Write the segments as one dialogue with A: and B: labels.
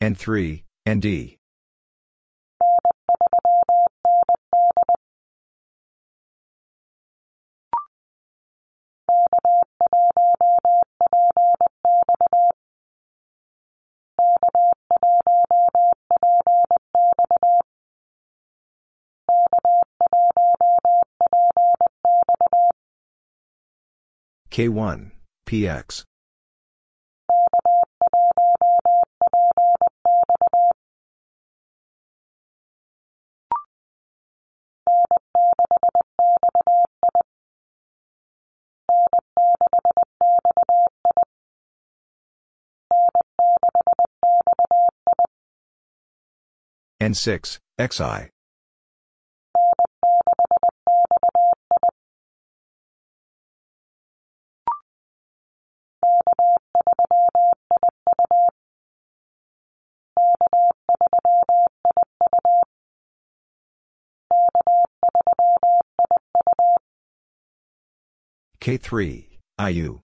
A: N3, ND. K1, PX. N6, XI. K3, IU.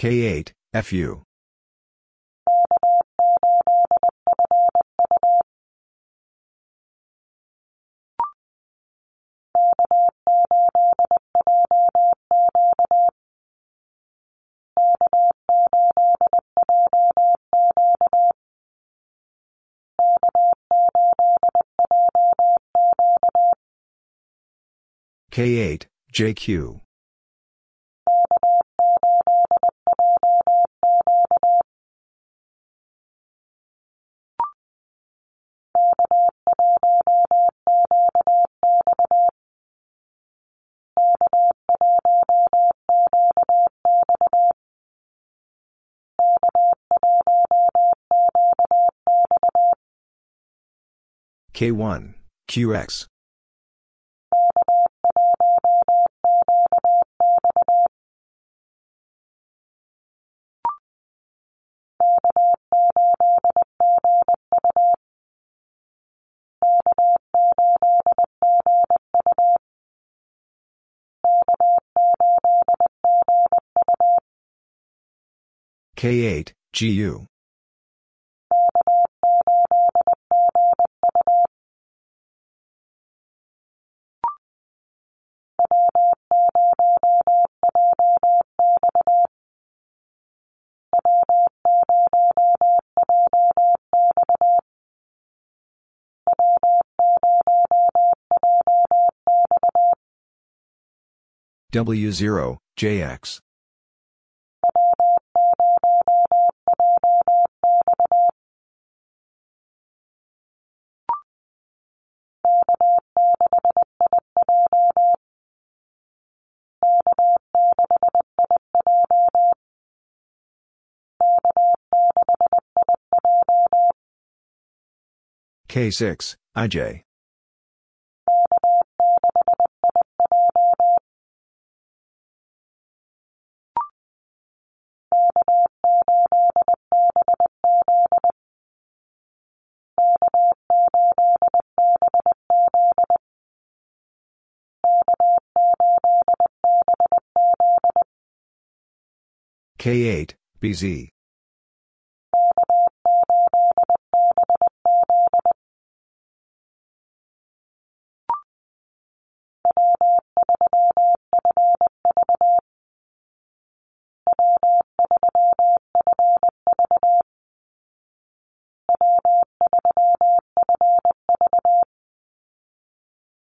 A: K8, FU. K8, JQ. K1, QX. K8, GU. W0, JX. K6, IJ. K8, BZ.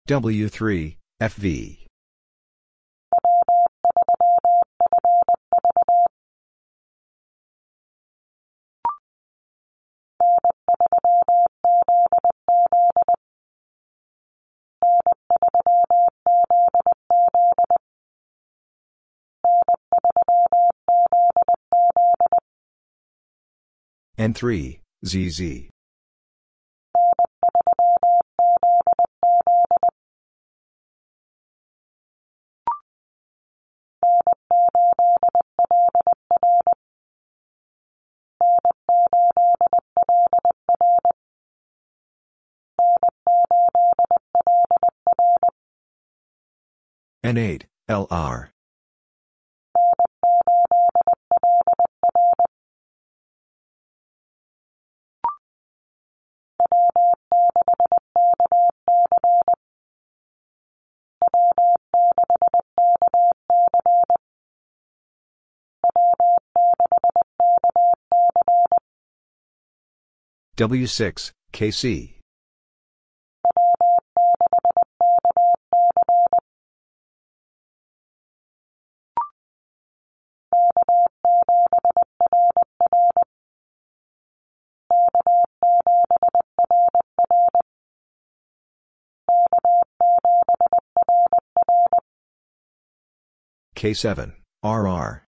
A: W3, FV. N3, ZZ. N8, LR. W6, KC. K7, RR.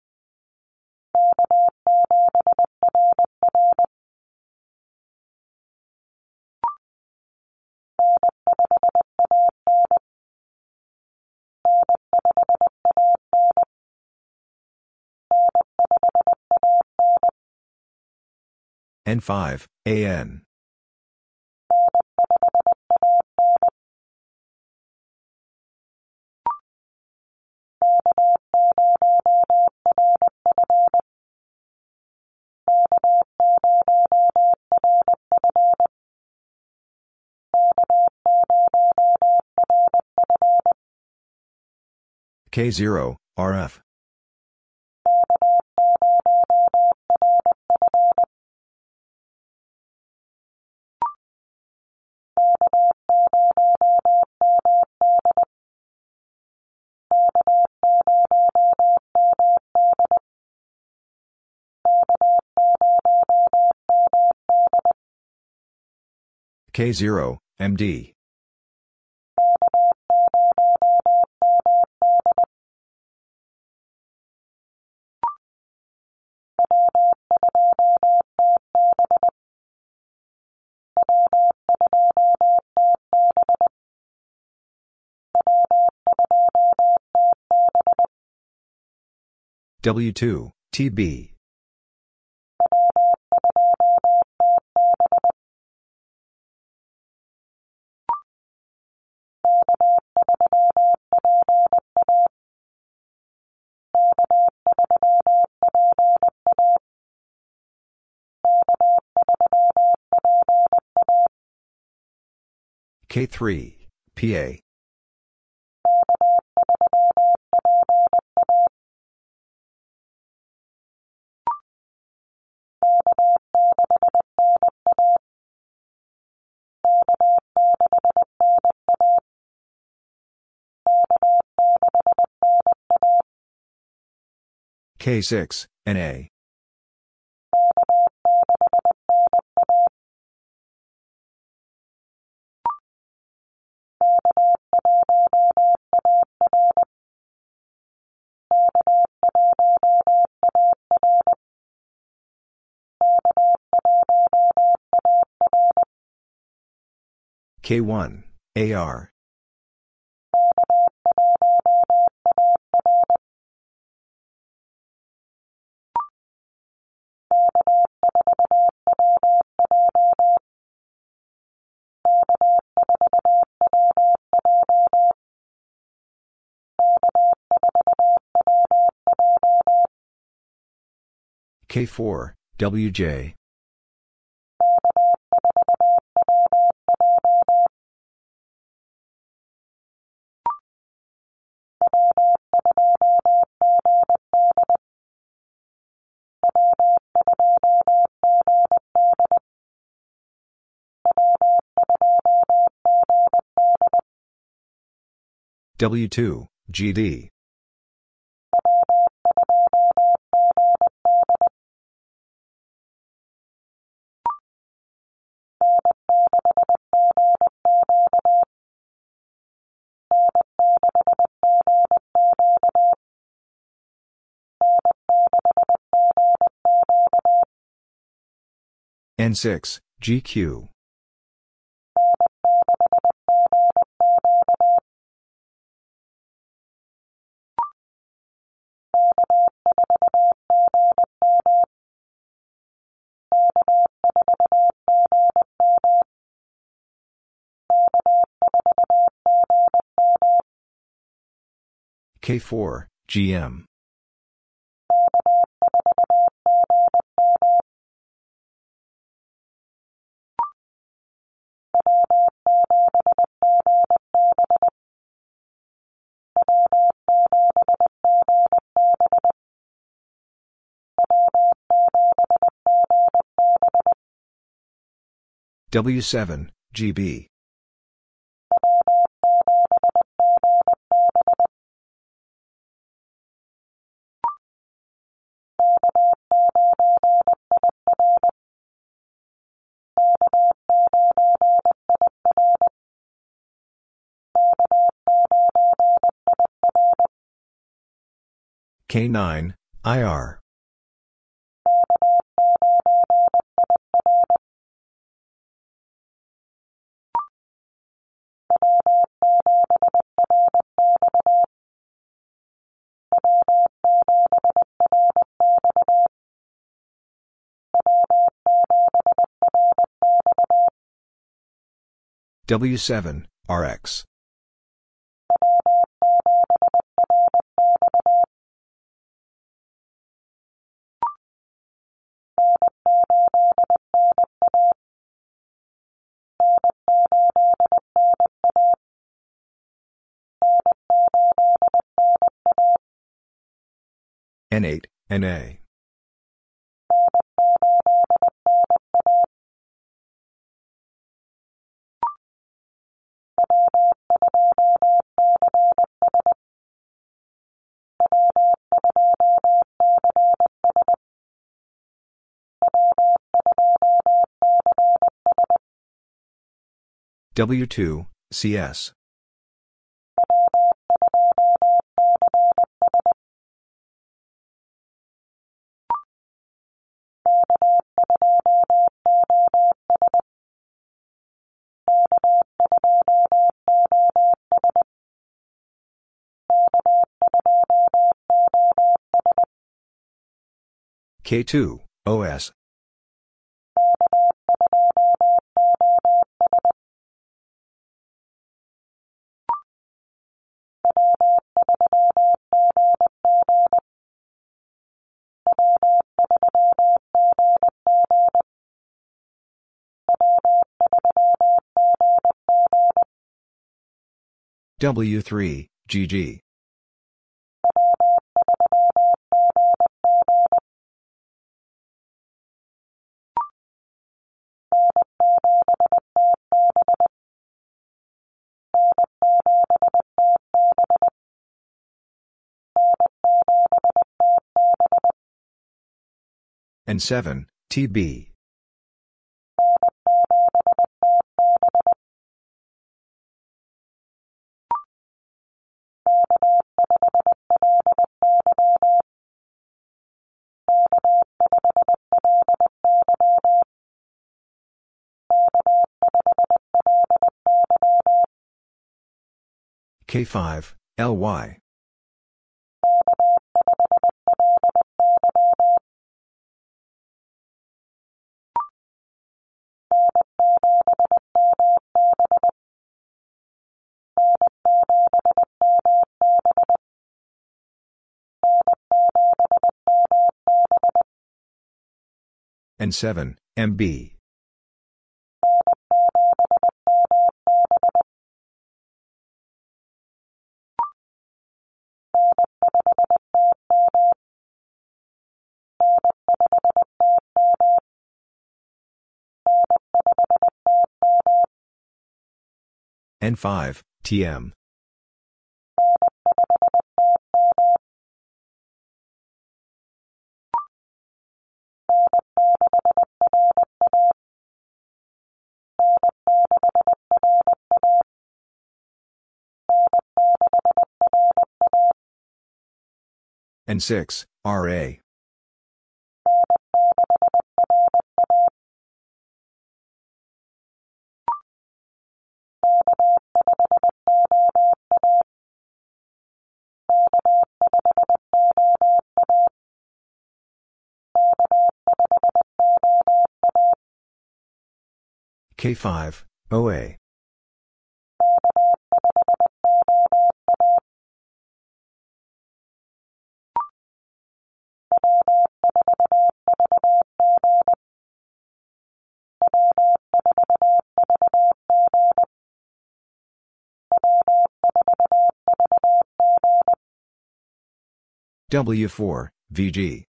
A: N5, AN. K0, RF. K0, MD. W2, TB. K3, PA. K6, NA. K1, AR. K4, WJ. W2, GD. N6, GQ. K4, GM. W7, GB. K9, IR. W7, RX. N8, NA. W2, CS. K2, OS. W3, GG. N7, TB. K5, LY. N7, MB. N5, TM. And 6, RA. K5, OA. W4, VG.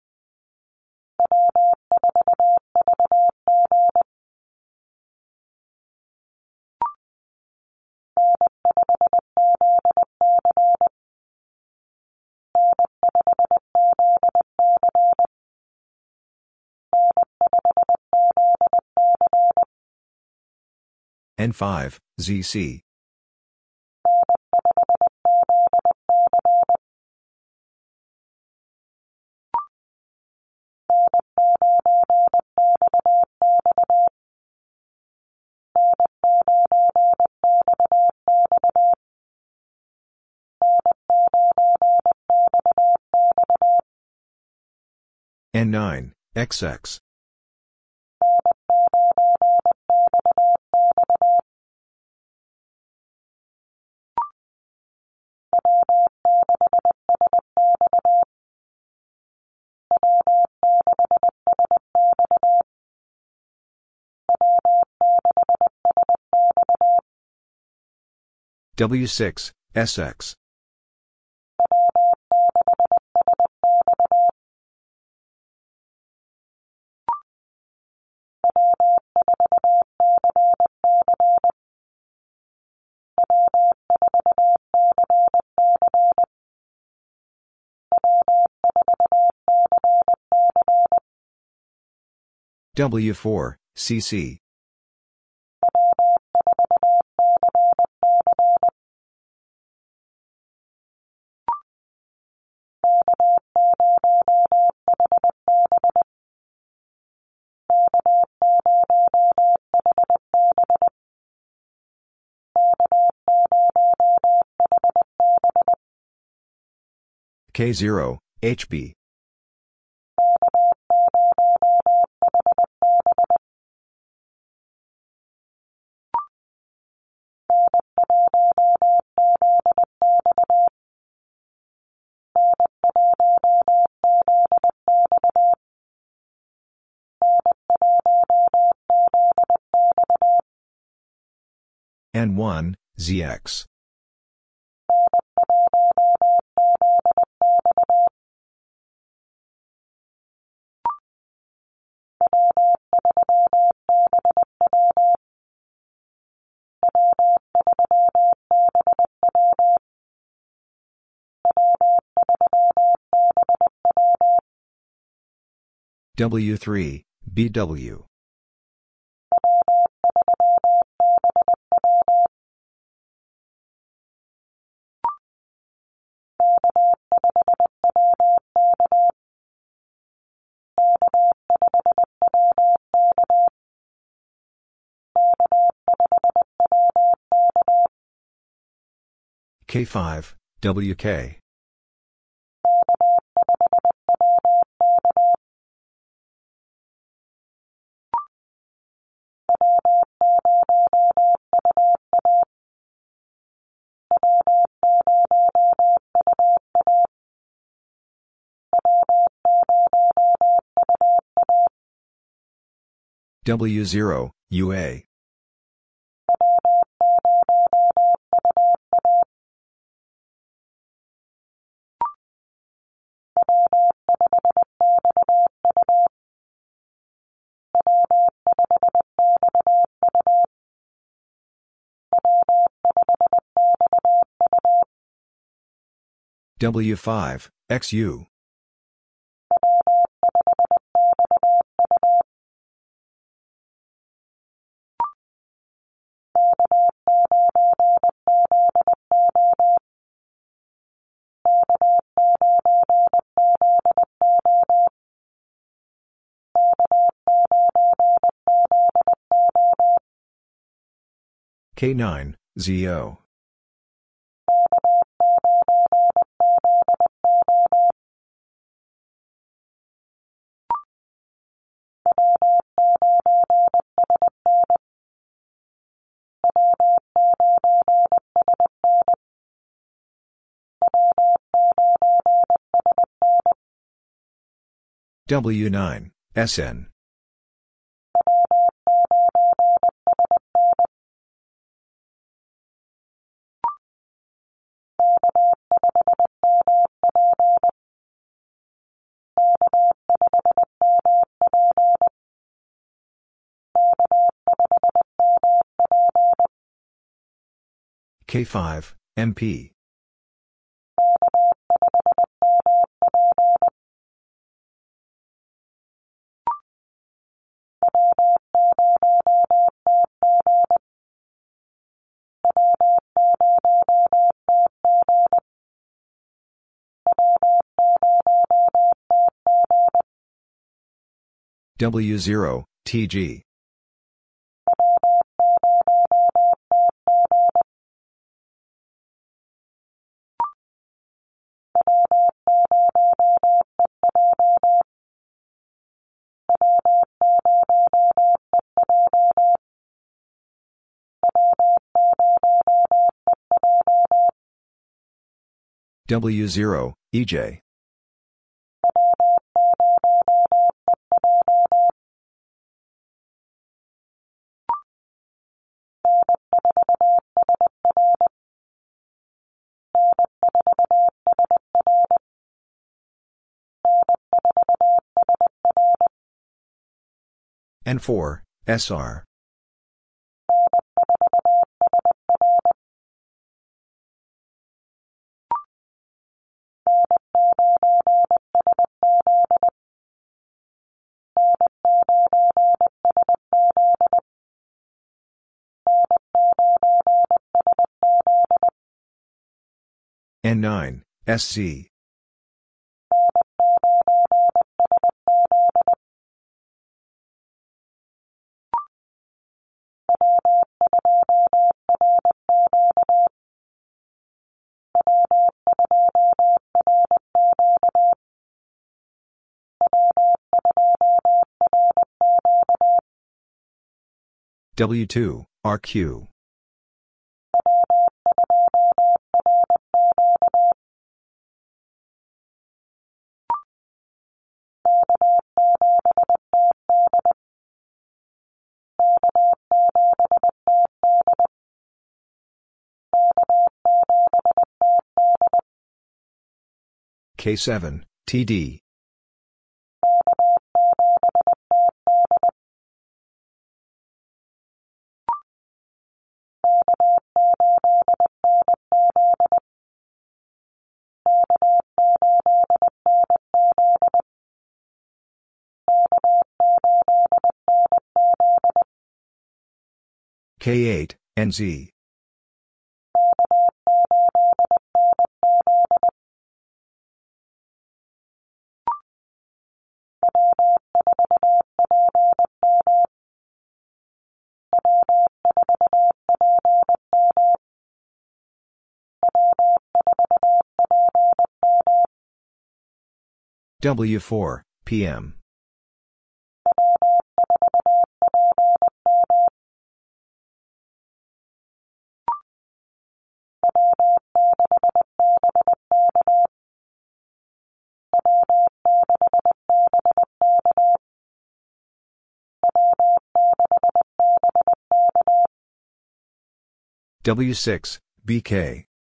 A: N5, ZC. N9, XX. W6, SX. W4, CC. K0, HB. N1, ZX. W3, BW. K5, WK. W0, UA. W5, XU. K9, ZO. W9, SN. K5, MP. W0, TG. W0, EJ. N4, SR. N9, SC. W2, RQ. K7, TD. K8, NZ. W4, PM. W6, BK.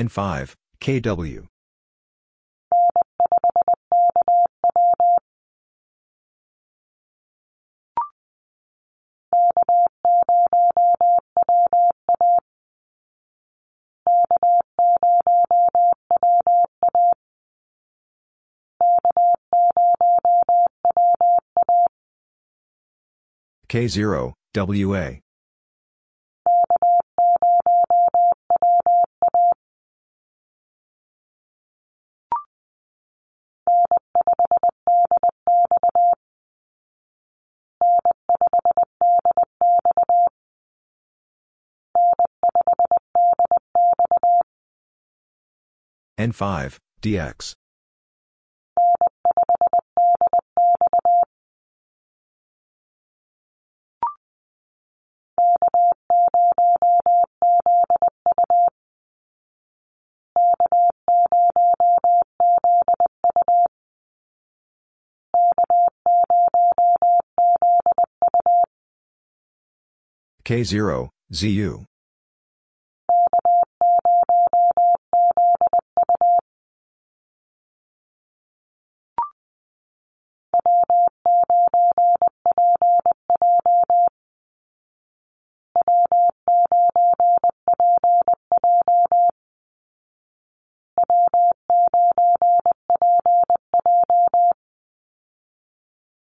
A: N5, KW. K0, WA. N5, DX. K0, ZU.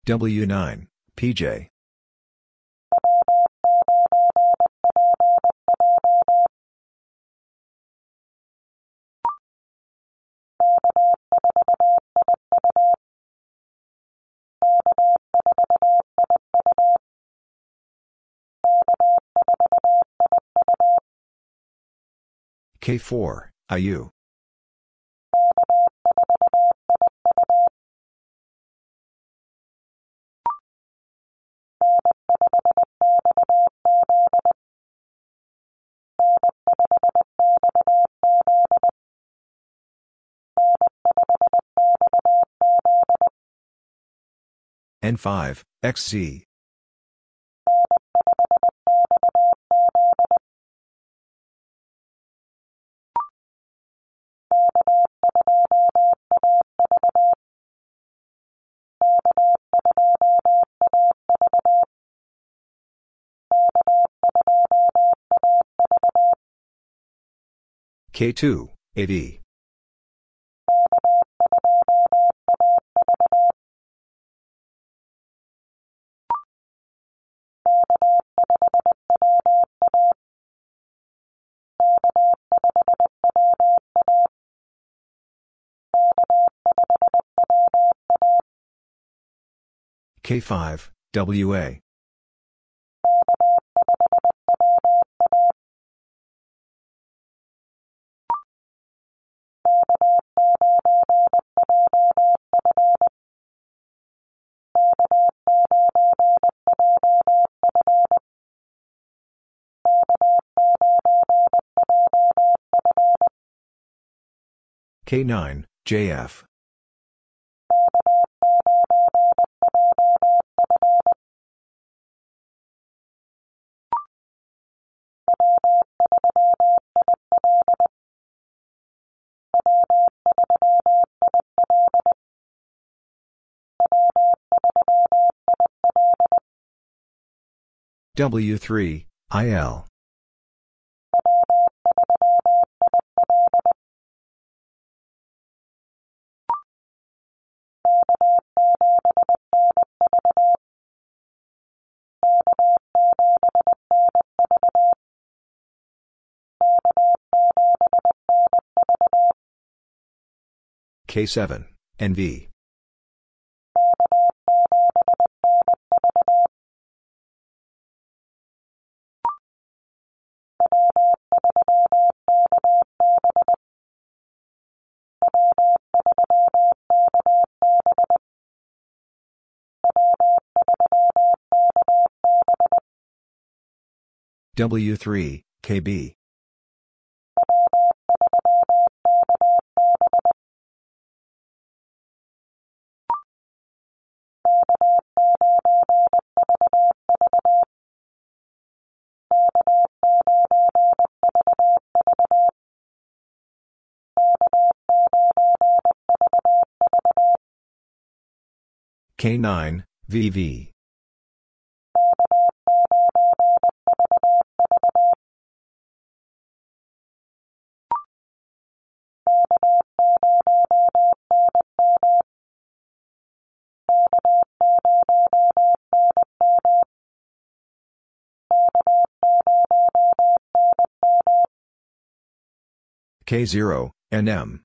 A: W9, PJ. K4, IU. N5, XC. K2, AE. K5, WA. K9, JF. W3, IL. K7, NV. W3, KB. K9, VV. K0, NM.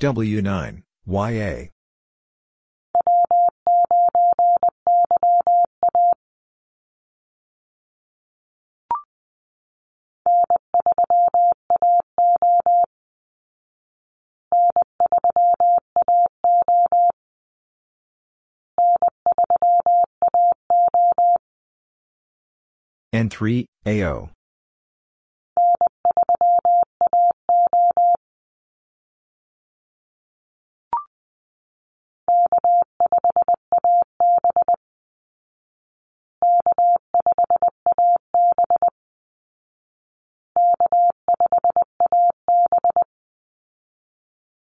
A: W9, YA. N3, AO.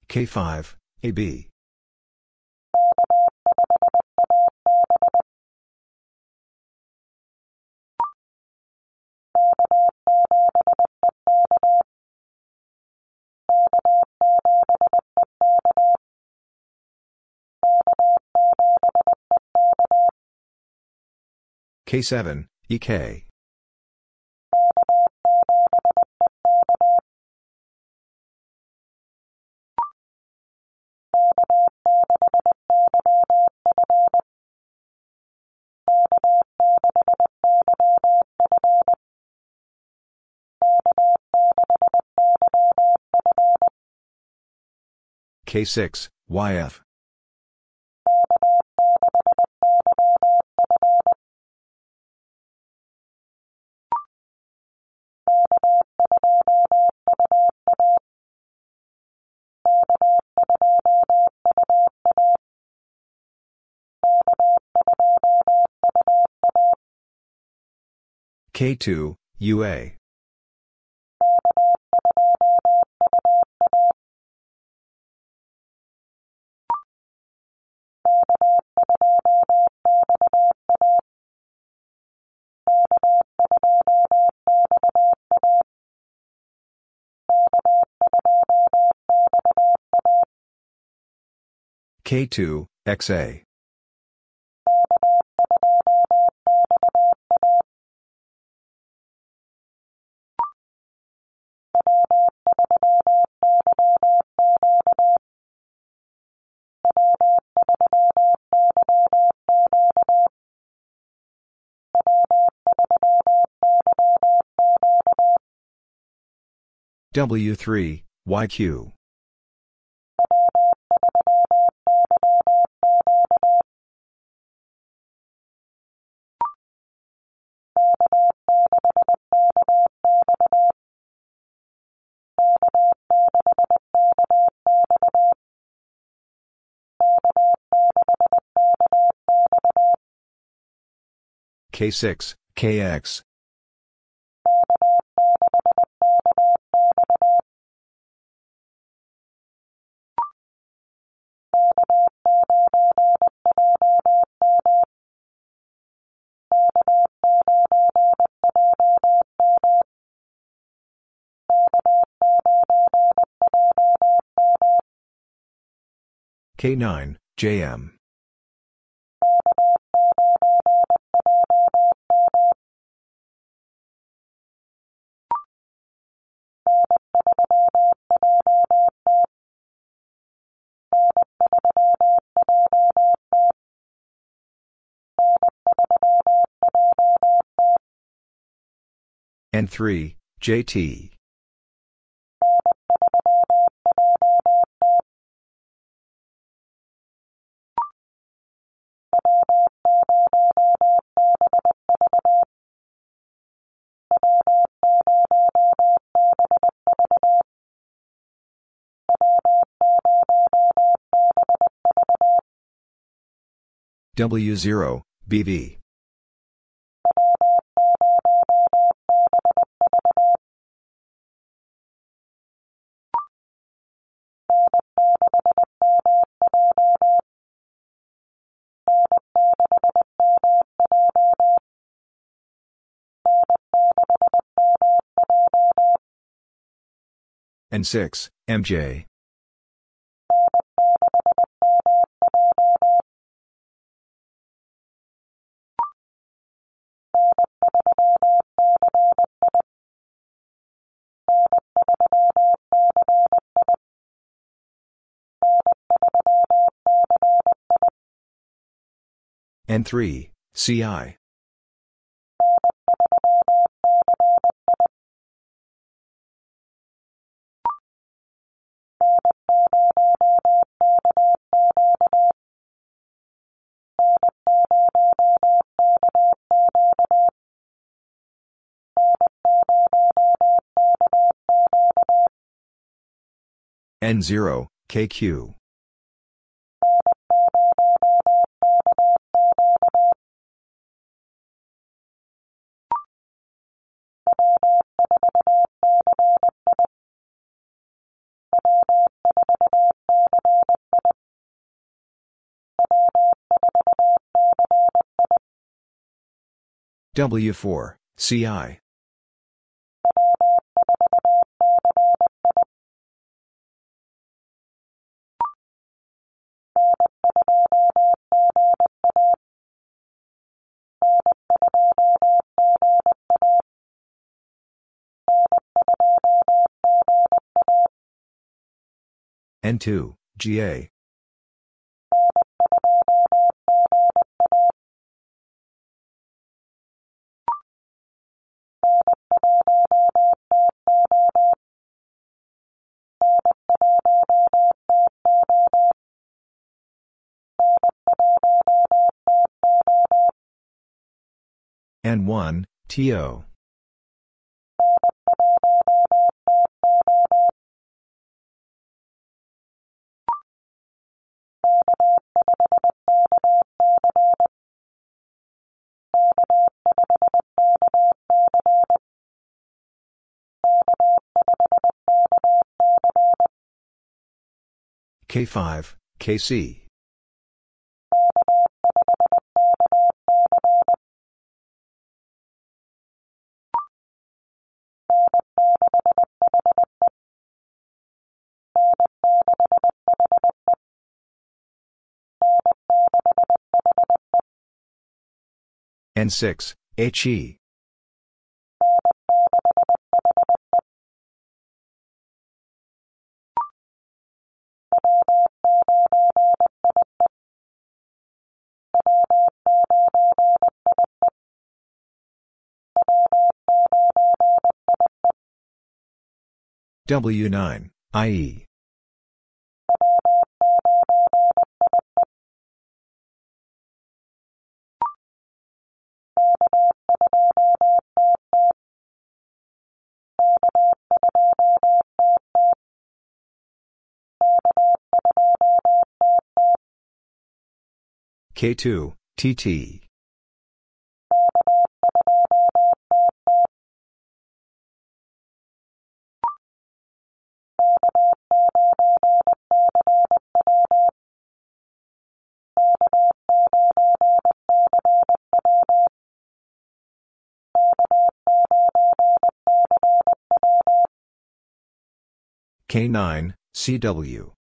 A: K5, AB. K7, EK. K6, YF. K2, UA. K2, XA. W3, YQ. K6, KX. K9, JM. N3, JT. W0, BV. N6, MJ. N3, CI. N0, KQ. W4, CI. N2, GA. N1, TO. K5, KC. N6, HE. W9, IE. K2, TT. K9, CW.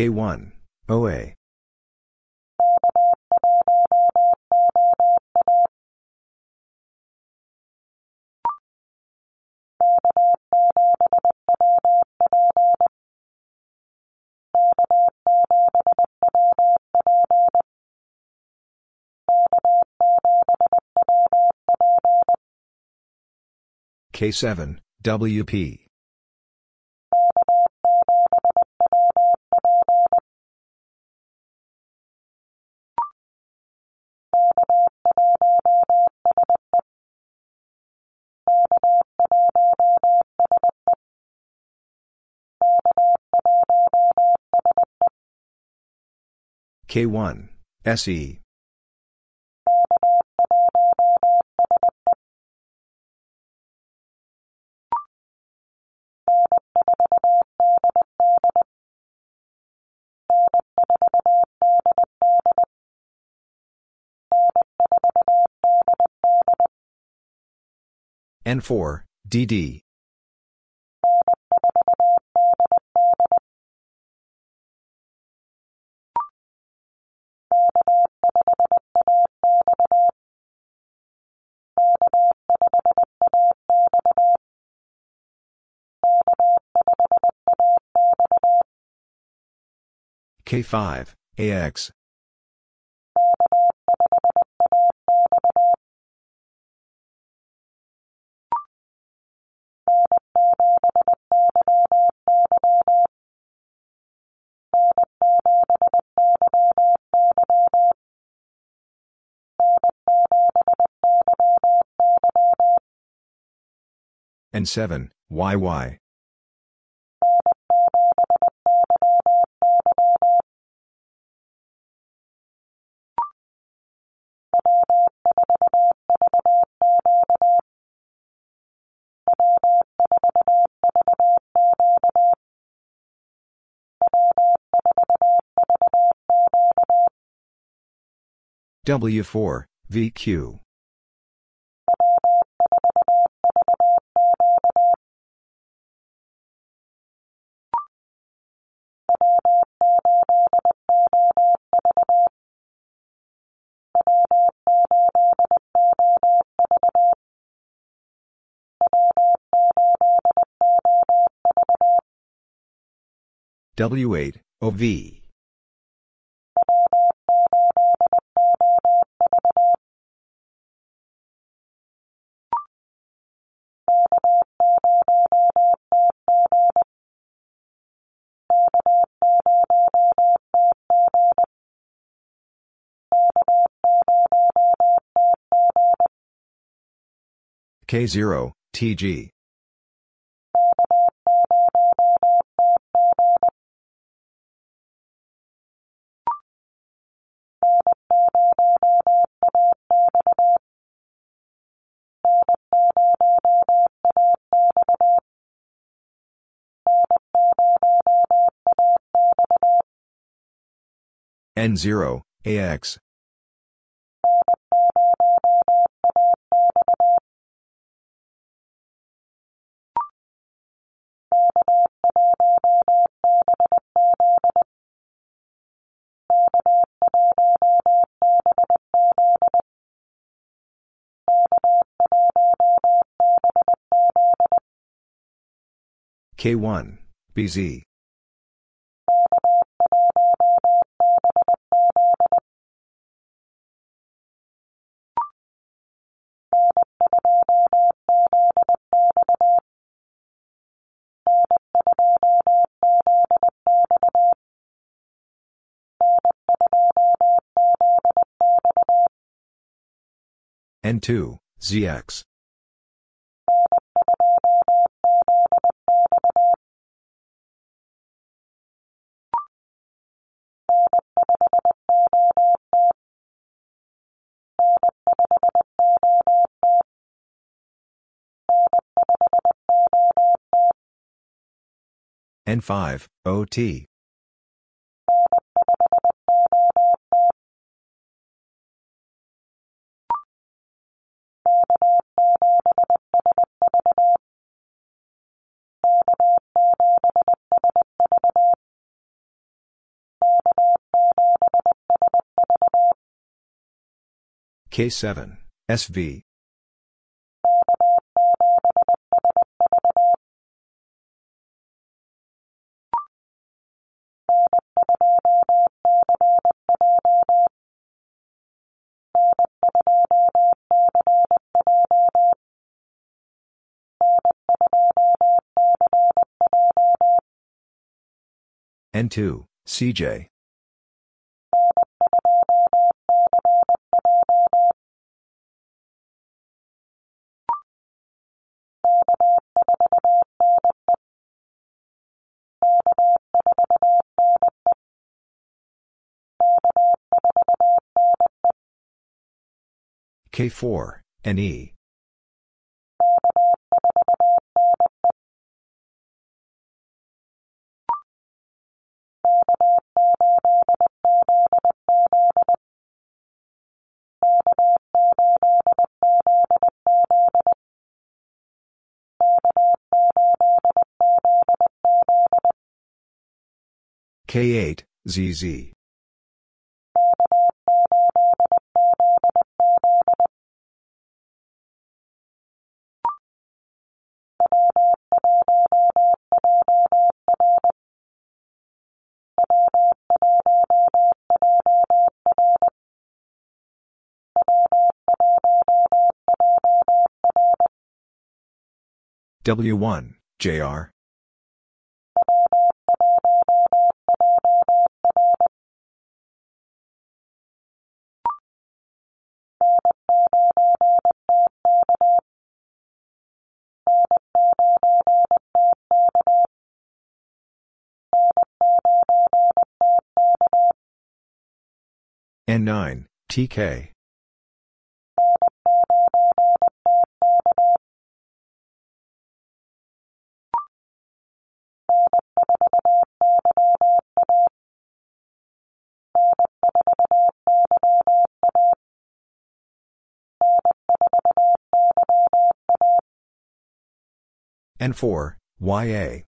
A: K1, OA. K7, WP. K1, SE. N4, DD. K5, AX. N7, YY. W4, VQ. W8, OV. K0, TG. N0, AX. K1, BZ. N2, ZX. N5, OT. K7, SV. N2, CJ. K4, NE. K8, ZZ. W1, JR. N9, TK. N4, YA.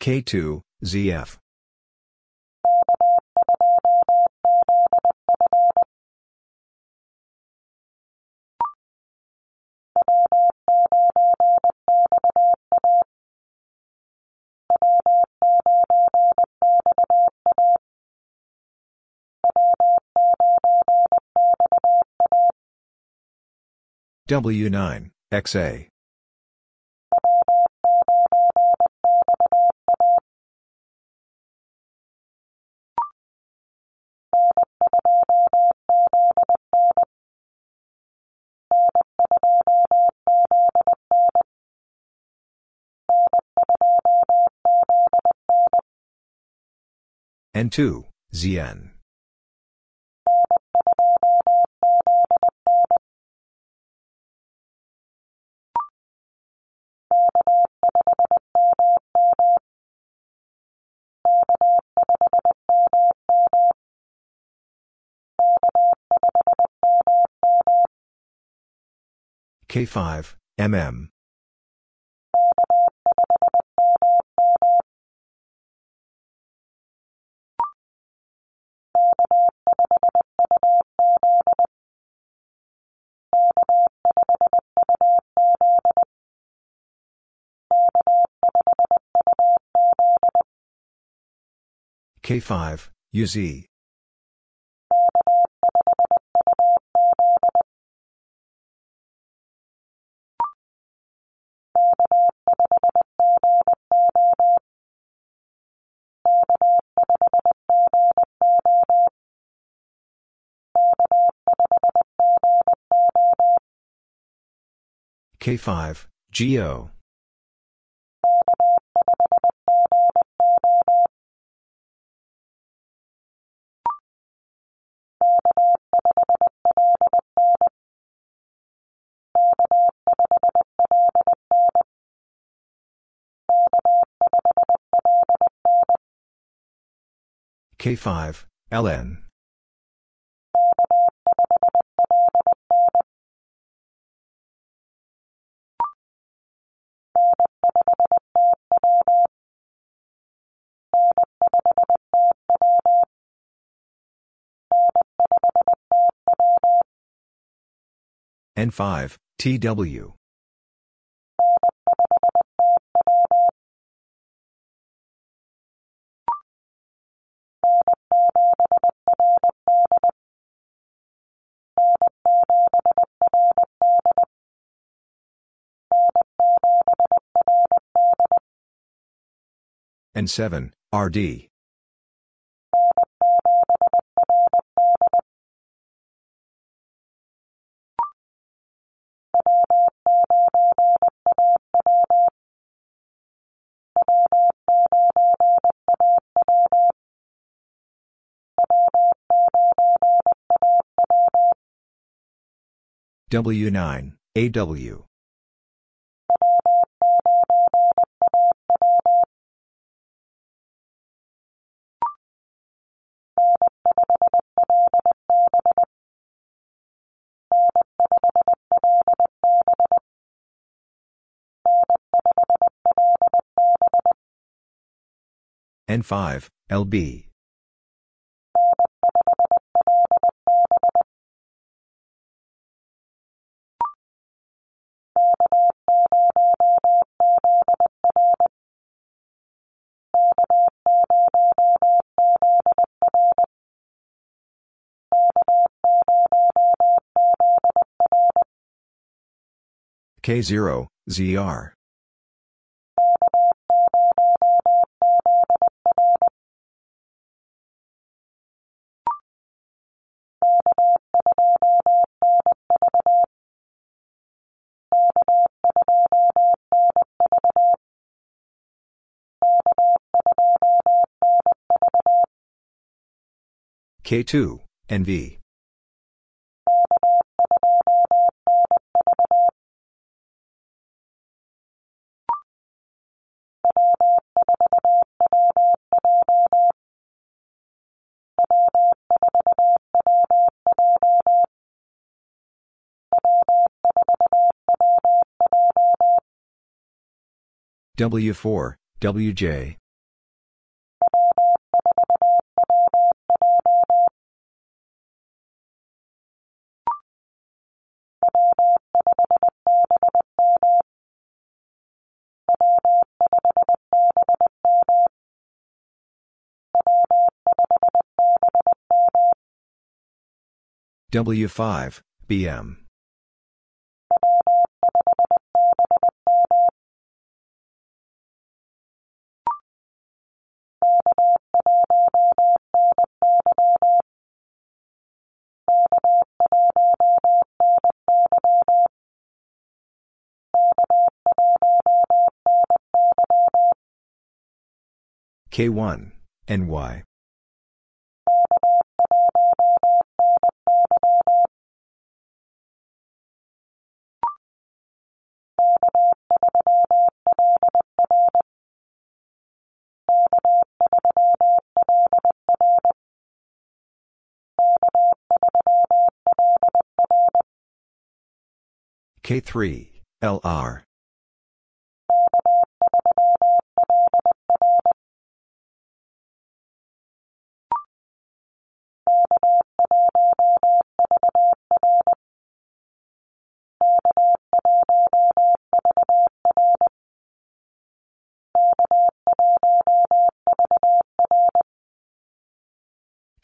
A: K2, ZF. W9, XA. N2, ZN. K5, MM. K5, UZ. K5, GO. K5, LN. N5, TW. N7, RD. W9, AW. N5, LB. K0, ZR. K2, NV. W4, WJ. W5, BM. K1, NY. K3, LR.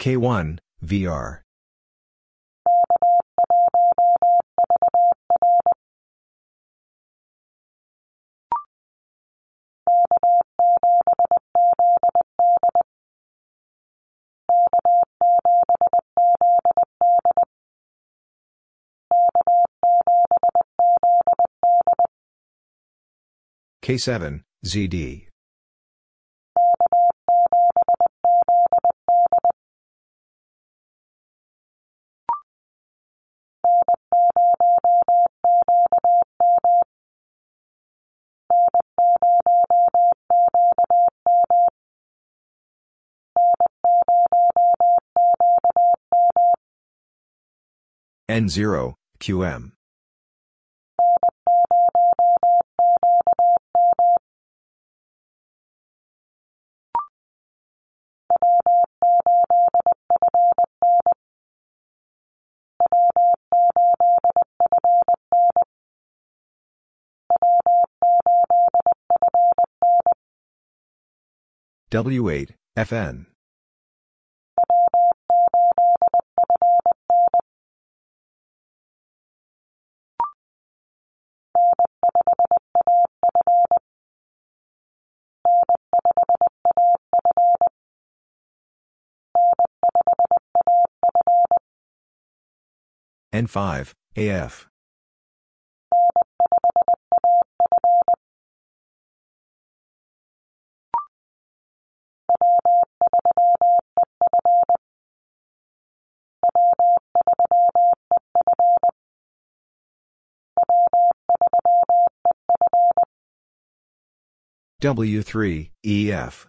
A: K1, VR. K7, ZD. N0, QM. W8, FN. N5, AF. W3, EF.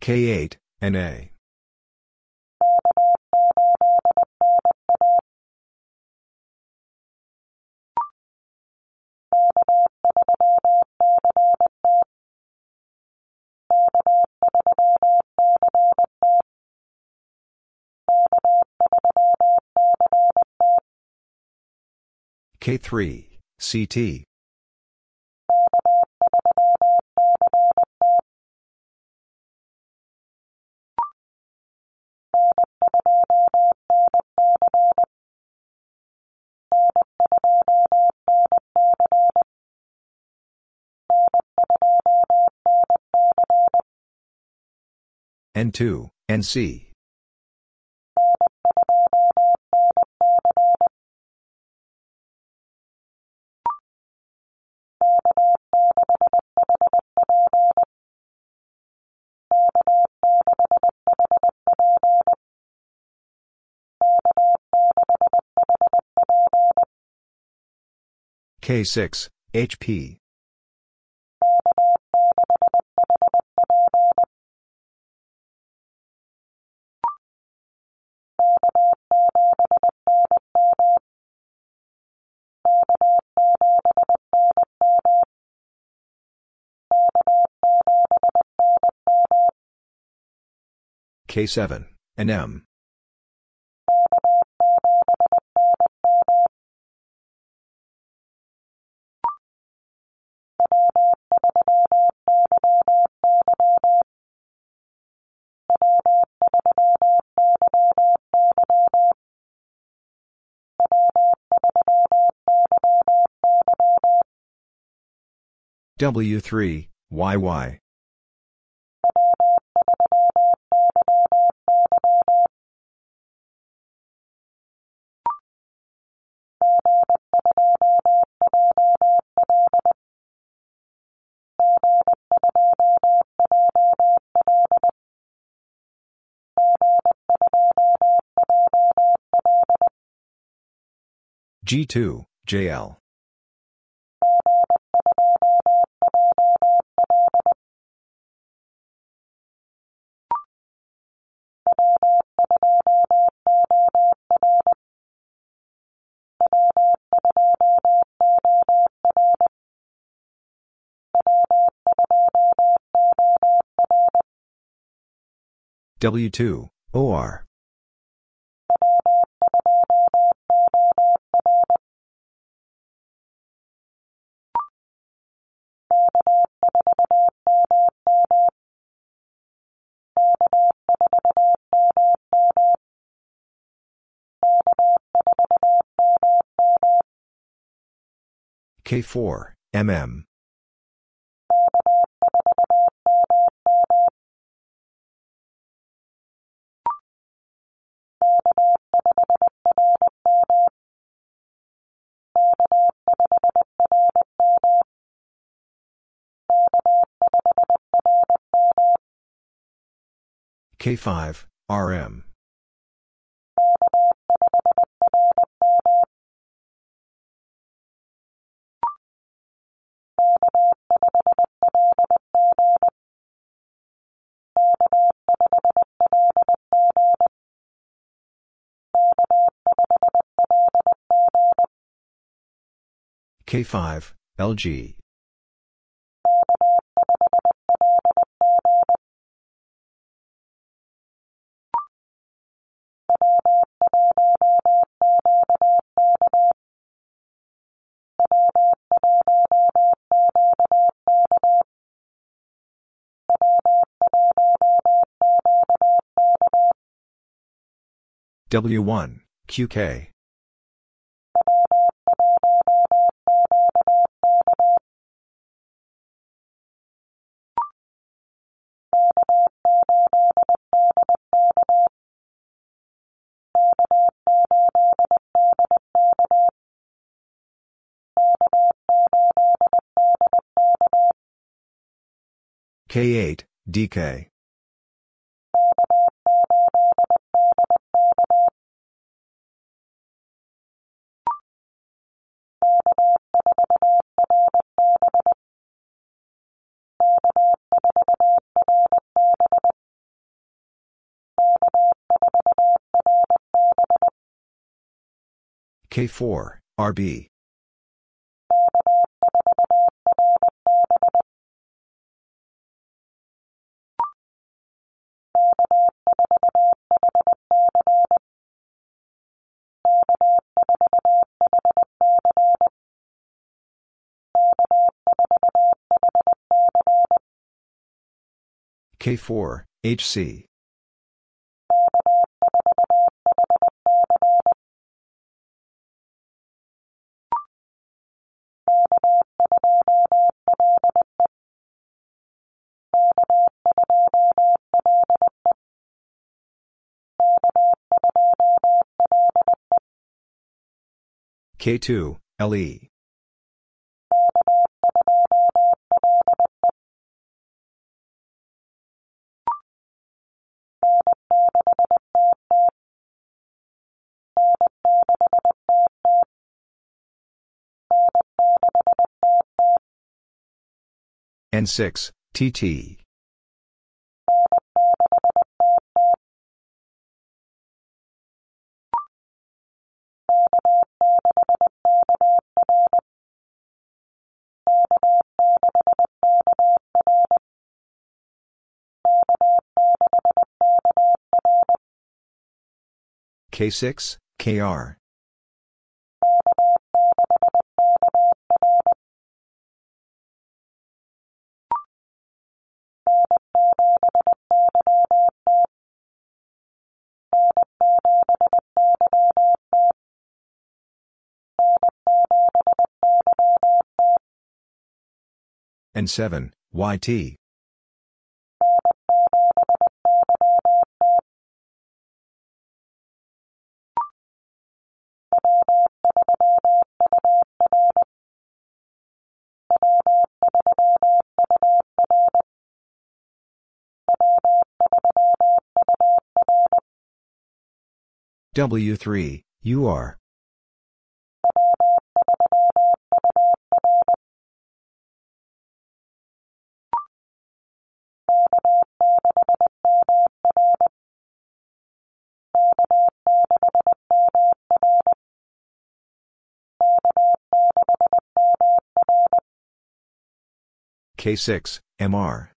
A: K8, NA. K3, CT. N2, NC. K6, HP. K7, NM. W3, YY. G2, JL. W2, OR. K4, MM. K5, RM. K5, LG. W1, QK. K8, DK. K4, RB. K4, HC. K2, LE. N6, TT. K6, KR. N7, YT. W3, UR. K6, MR.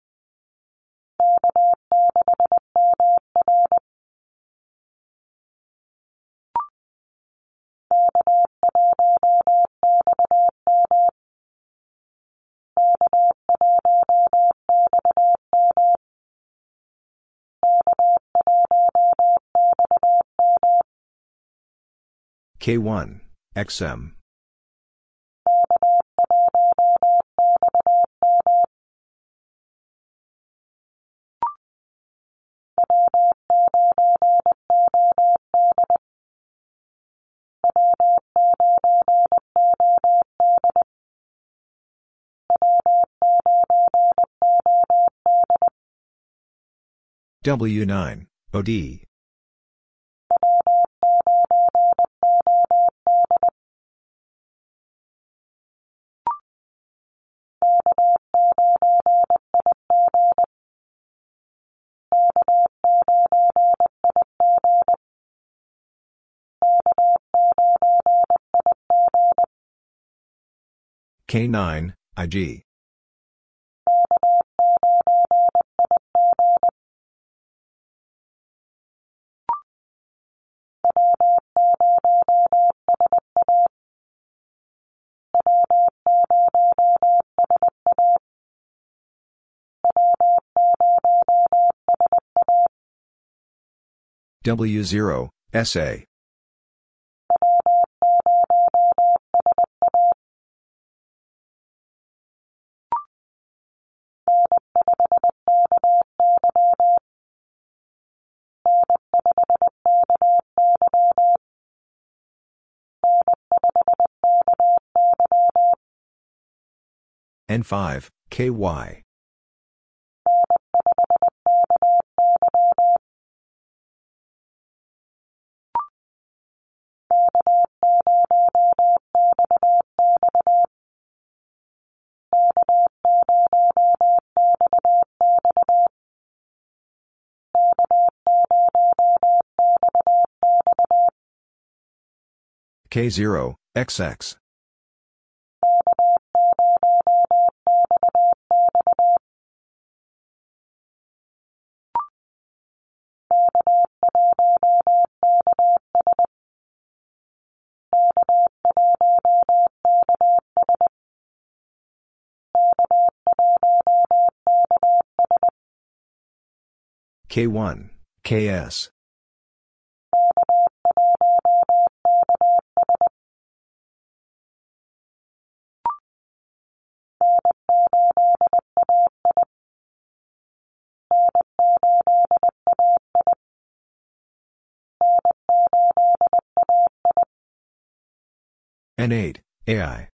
A: K1, XM. W9, OD. K9, IG. W0, SA. N5, KY. K0, XX. K1, KS. N8, AI.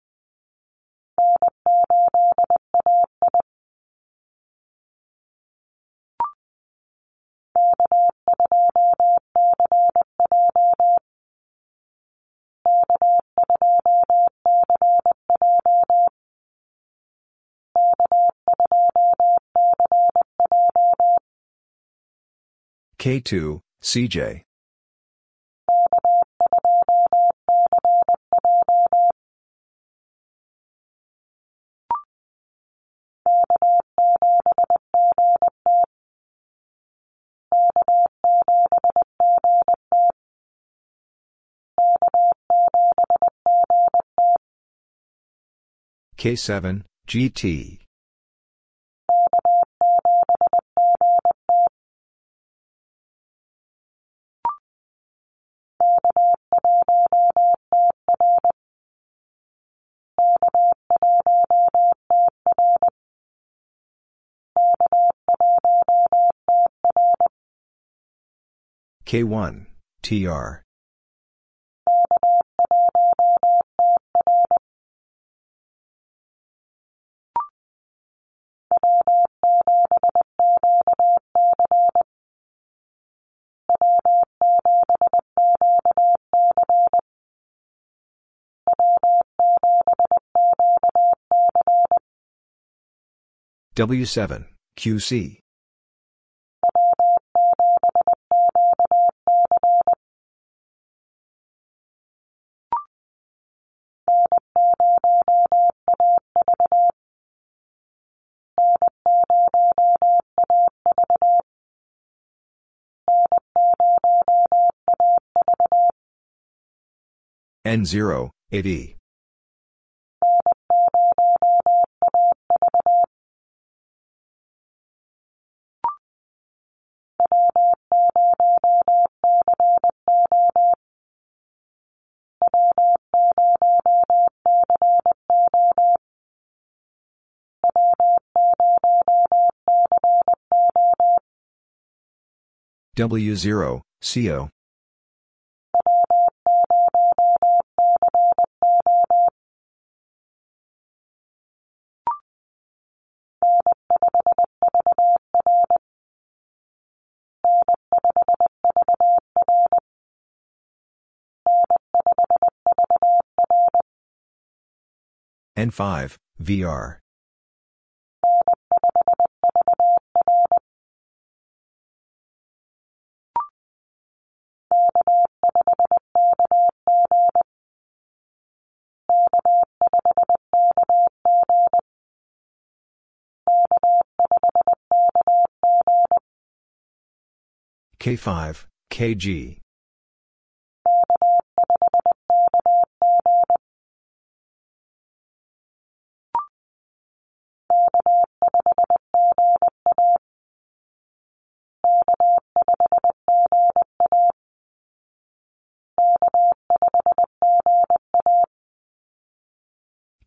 A: K2, CJ. K7, GT. K1, TR. W7, QC. N0, AE. W0, CO. N5, VR. K5, KG.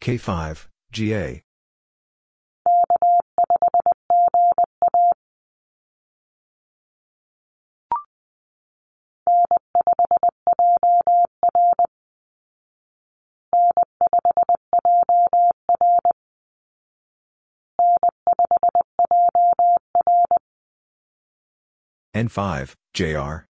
A: K5, GA. N5, JR.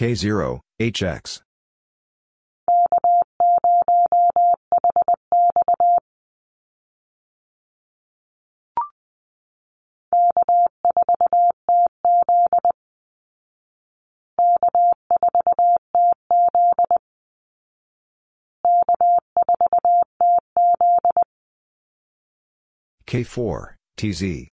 A: K0, HX. K4, TZ.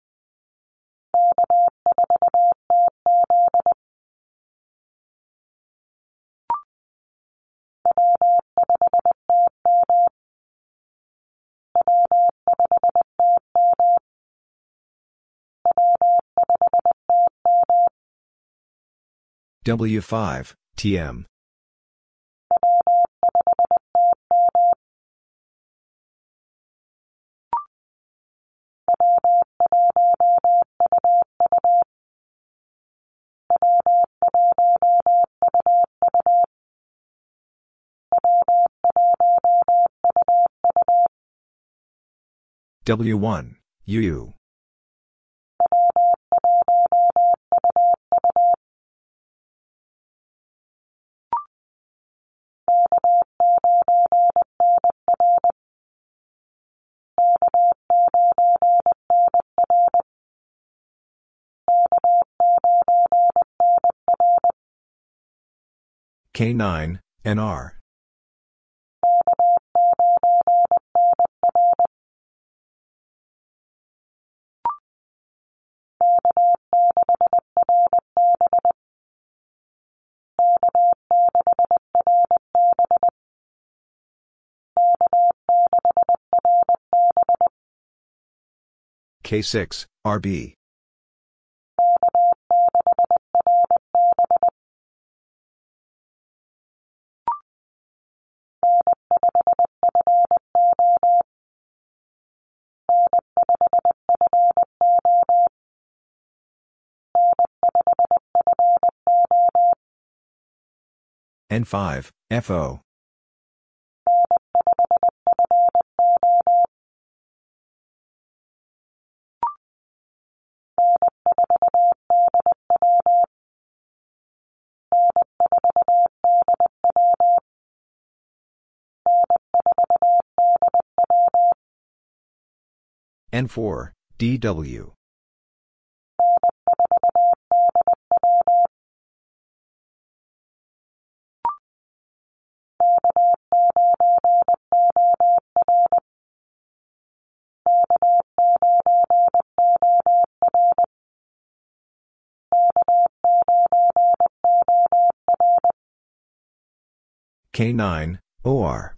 A: W5, TM. W1, UU. K9, NR. K6, RB. N5, FO. N4, DW. K9, OR.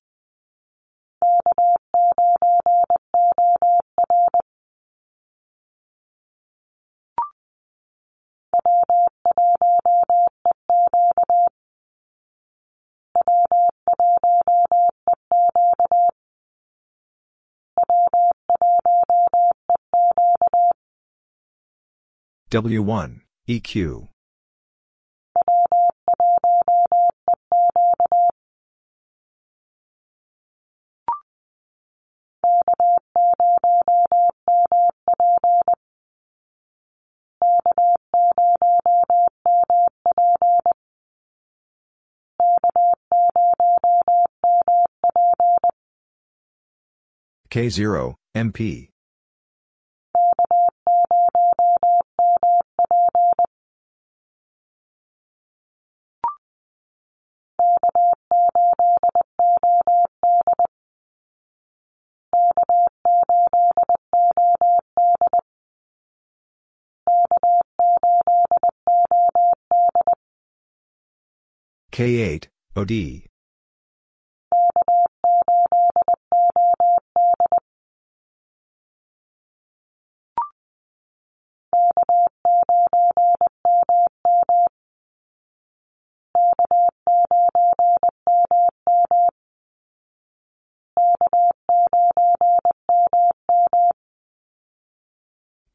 A: W1, EQ. K0, MP. K8, OD.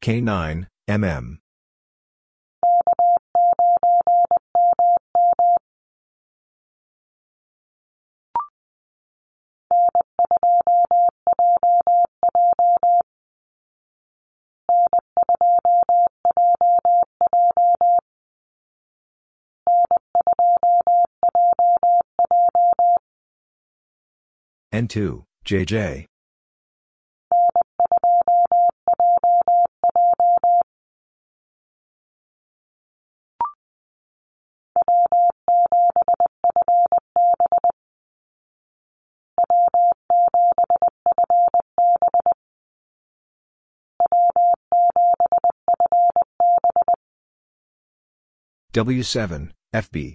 A: K9, mm. N2, JJ. W7, FB.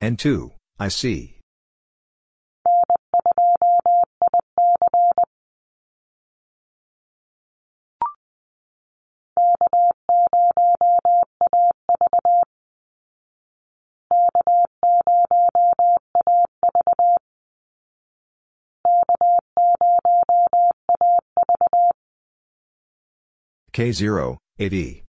A: N2, IC. K0, AE.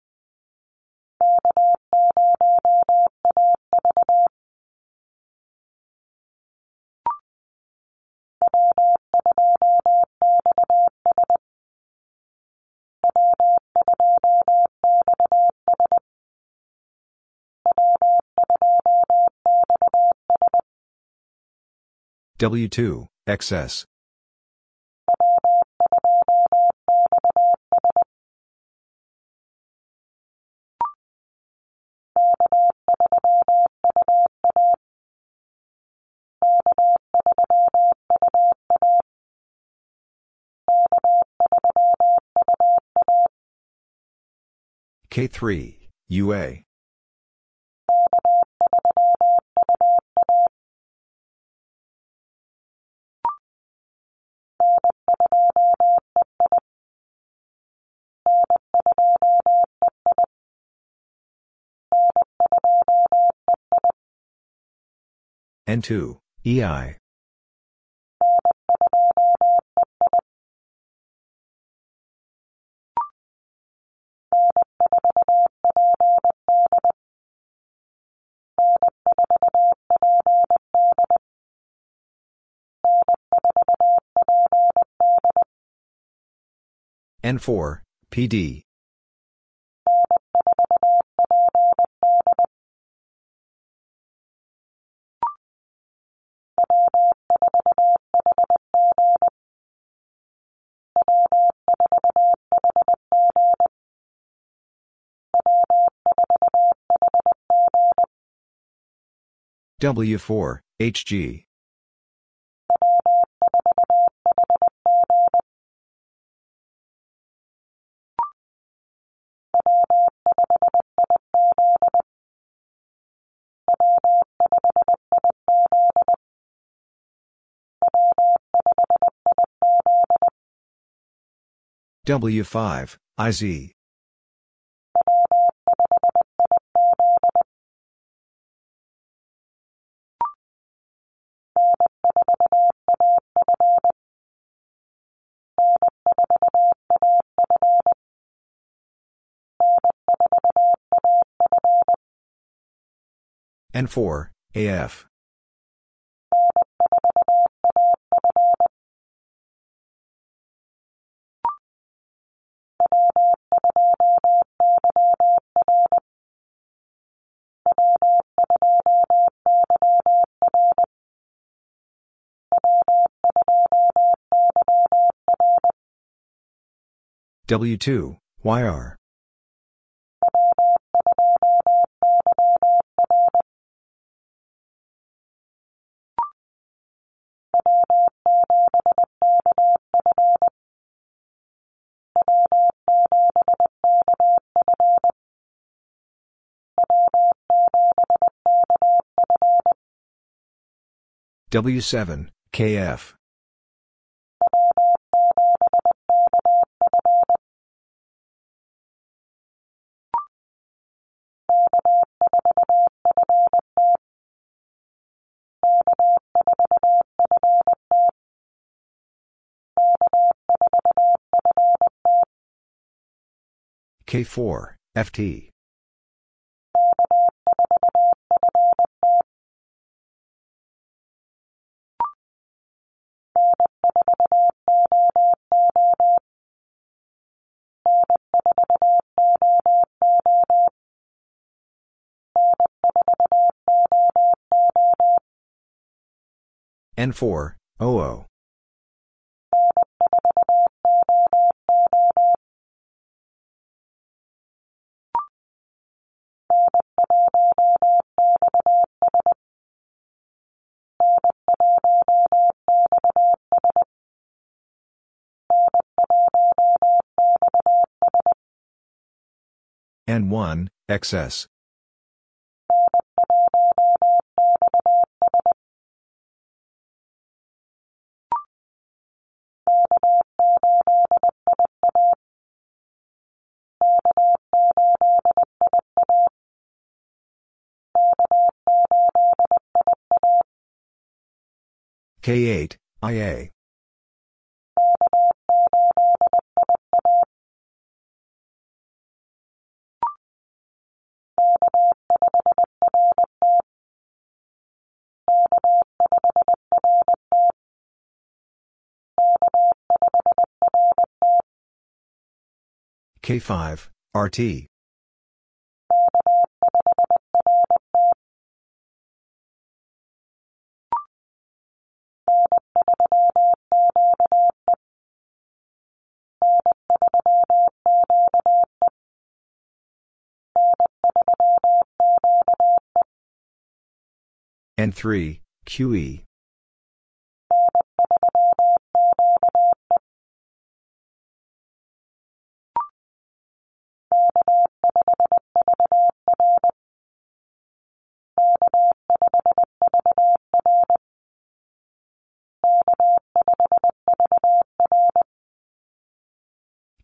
A: W2, XS. K3, UA. N2, EI. N4, PD. W4, HG. W5, IZ. N4, AF. W2, YR. W7, KF. K4, FT. N4, OO. N1, XS. K8, IA. K5, RT. N3, QE.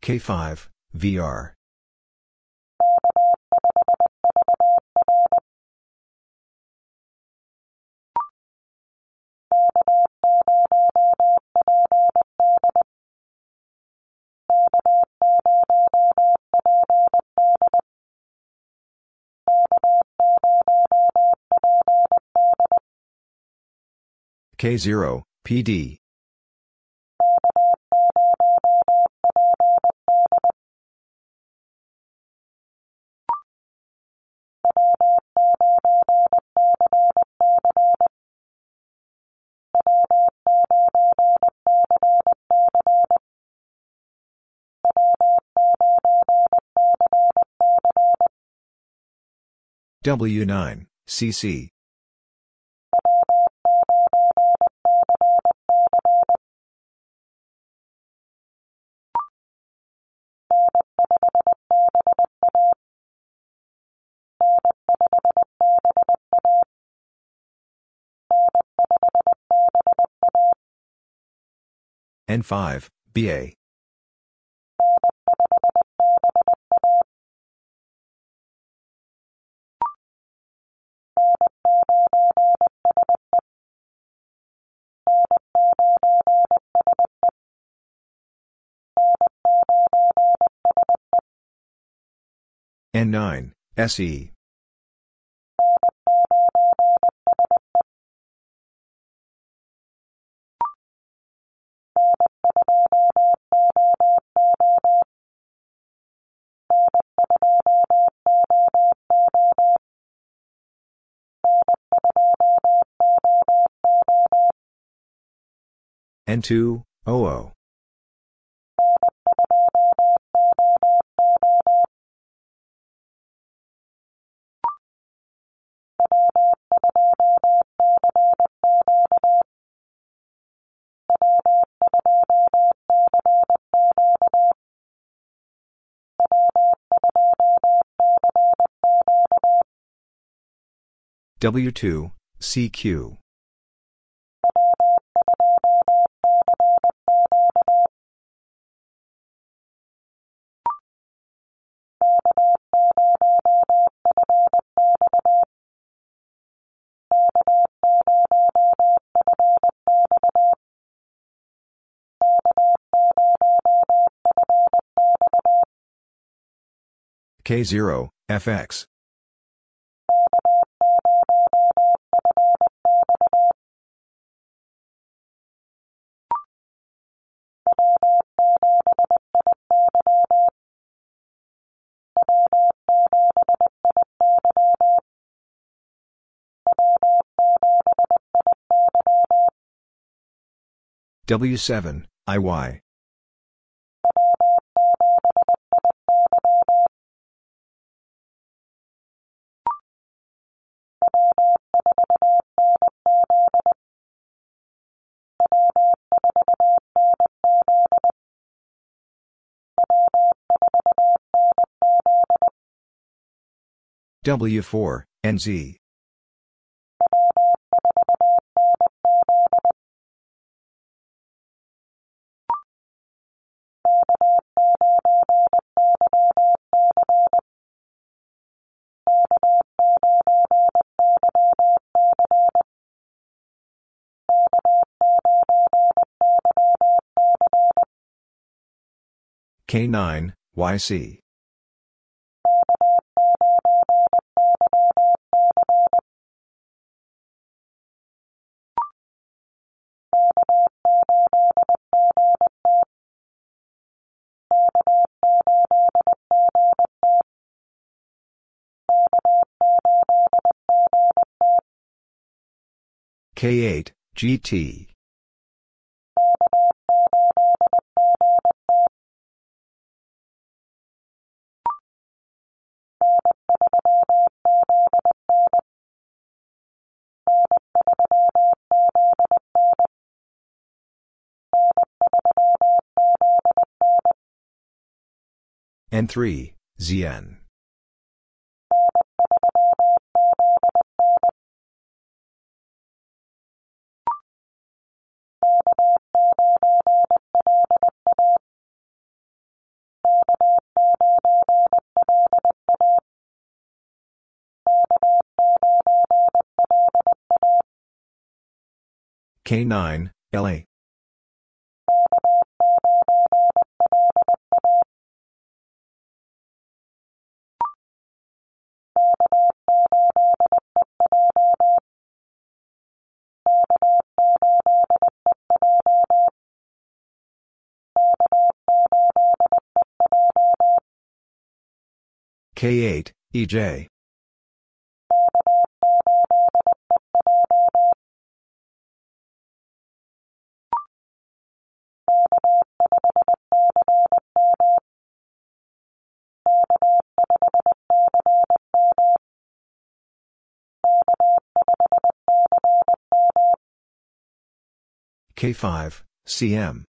A: K5, VR. K0, PD. W9, CC. N5, BA. N9, SE. N2, OO. W2, CQ. K0, FX. W7, IY. W4, NZ. K9, YC. K8, GT. N3, ZN. K9, LA. K8, EJ. K5, CM.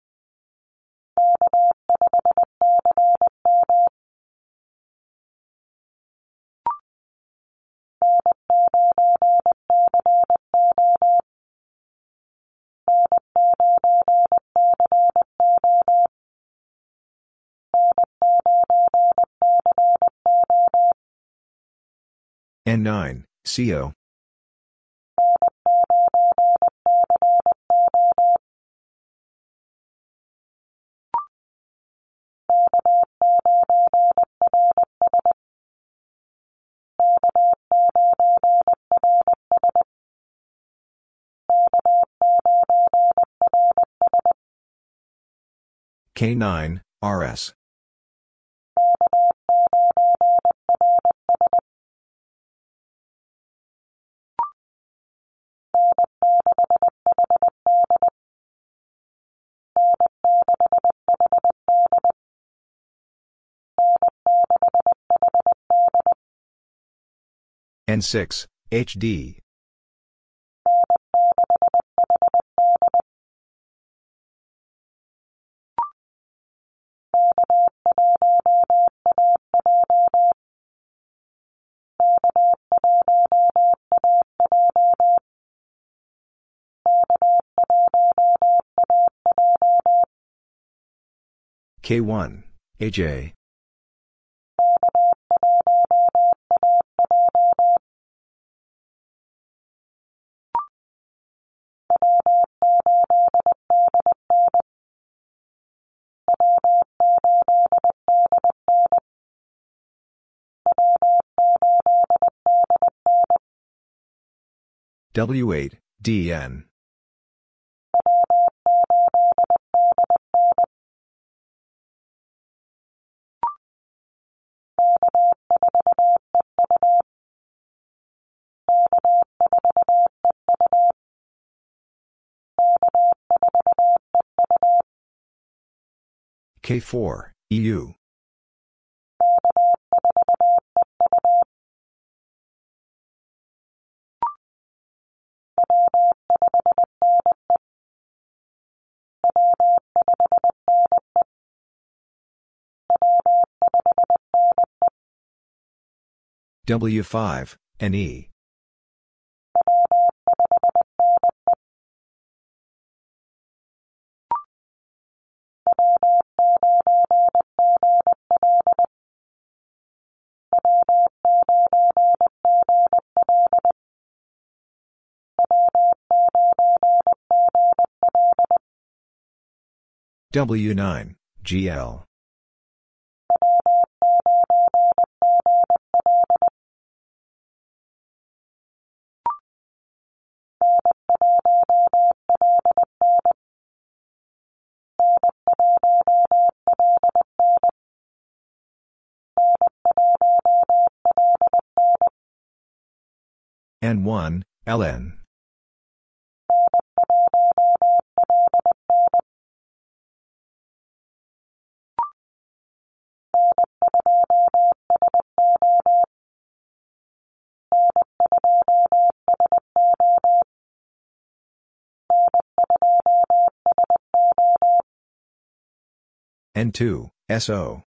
A: N9, CO. K9, RS. N6, HD. K1, AJ. W8, DN. K4, EU. W5, NE. W9, GL. N1, LN. N2, SO.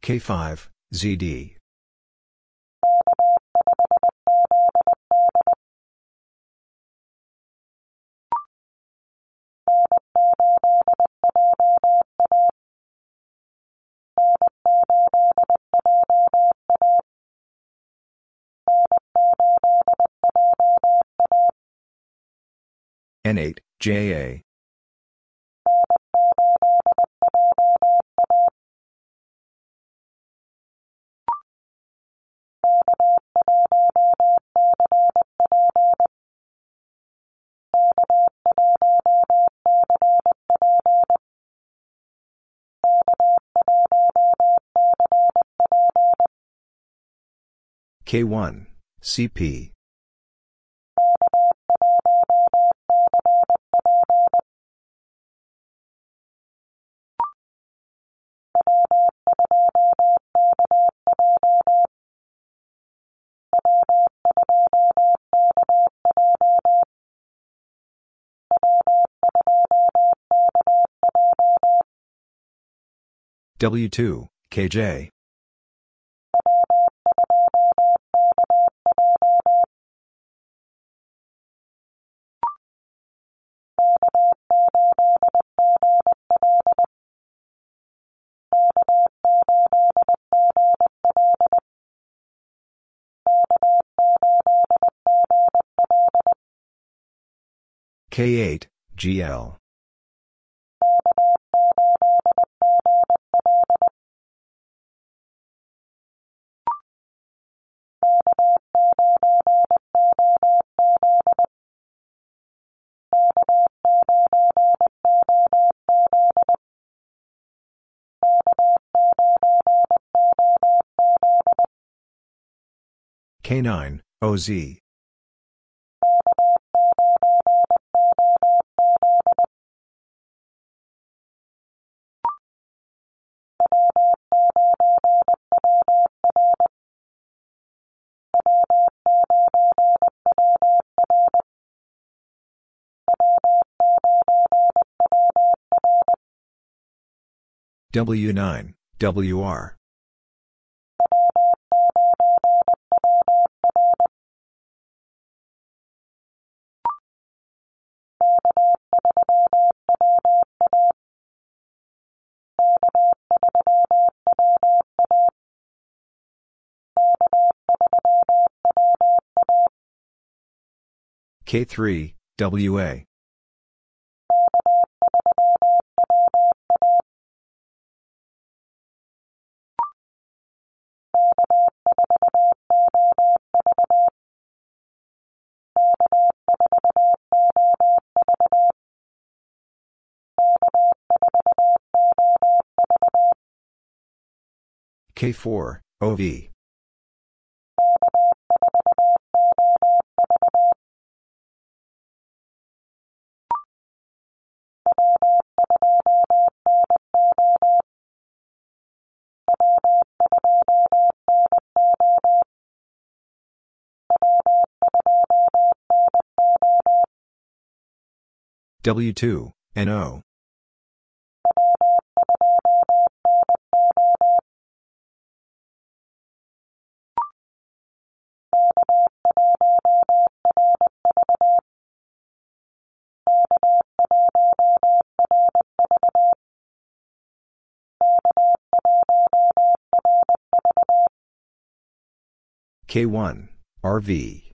A: K5, ZD. N8, JA. K1, CP. W2, KJ. K8, GL. K9, OZ. W9, WR. K3, WA. K4, OV. W2, NO. K1, RV.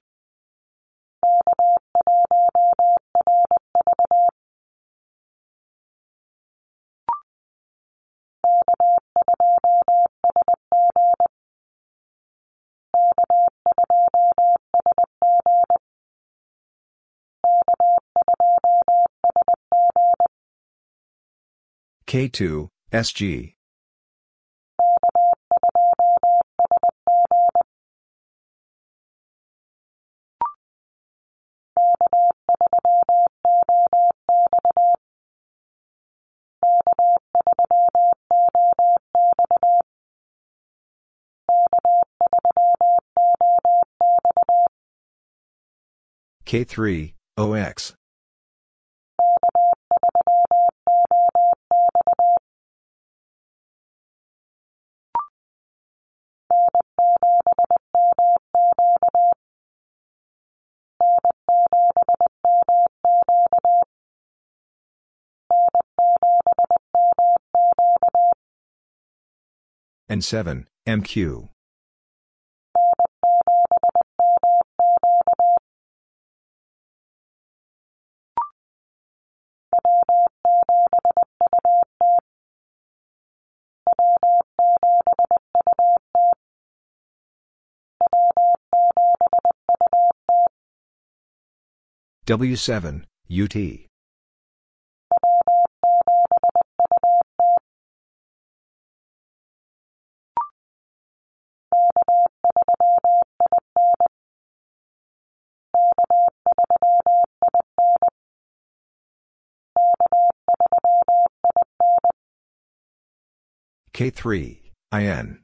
A: K2, SG. K3, OX. N7, MQ. W7, UT. K3, IN.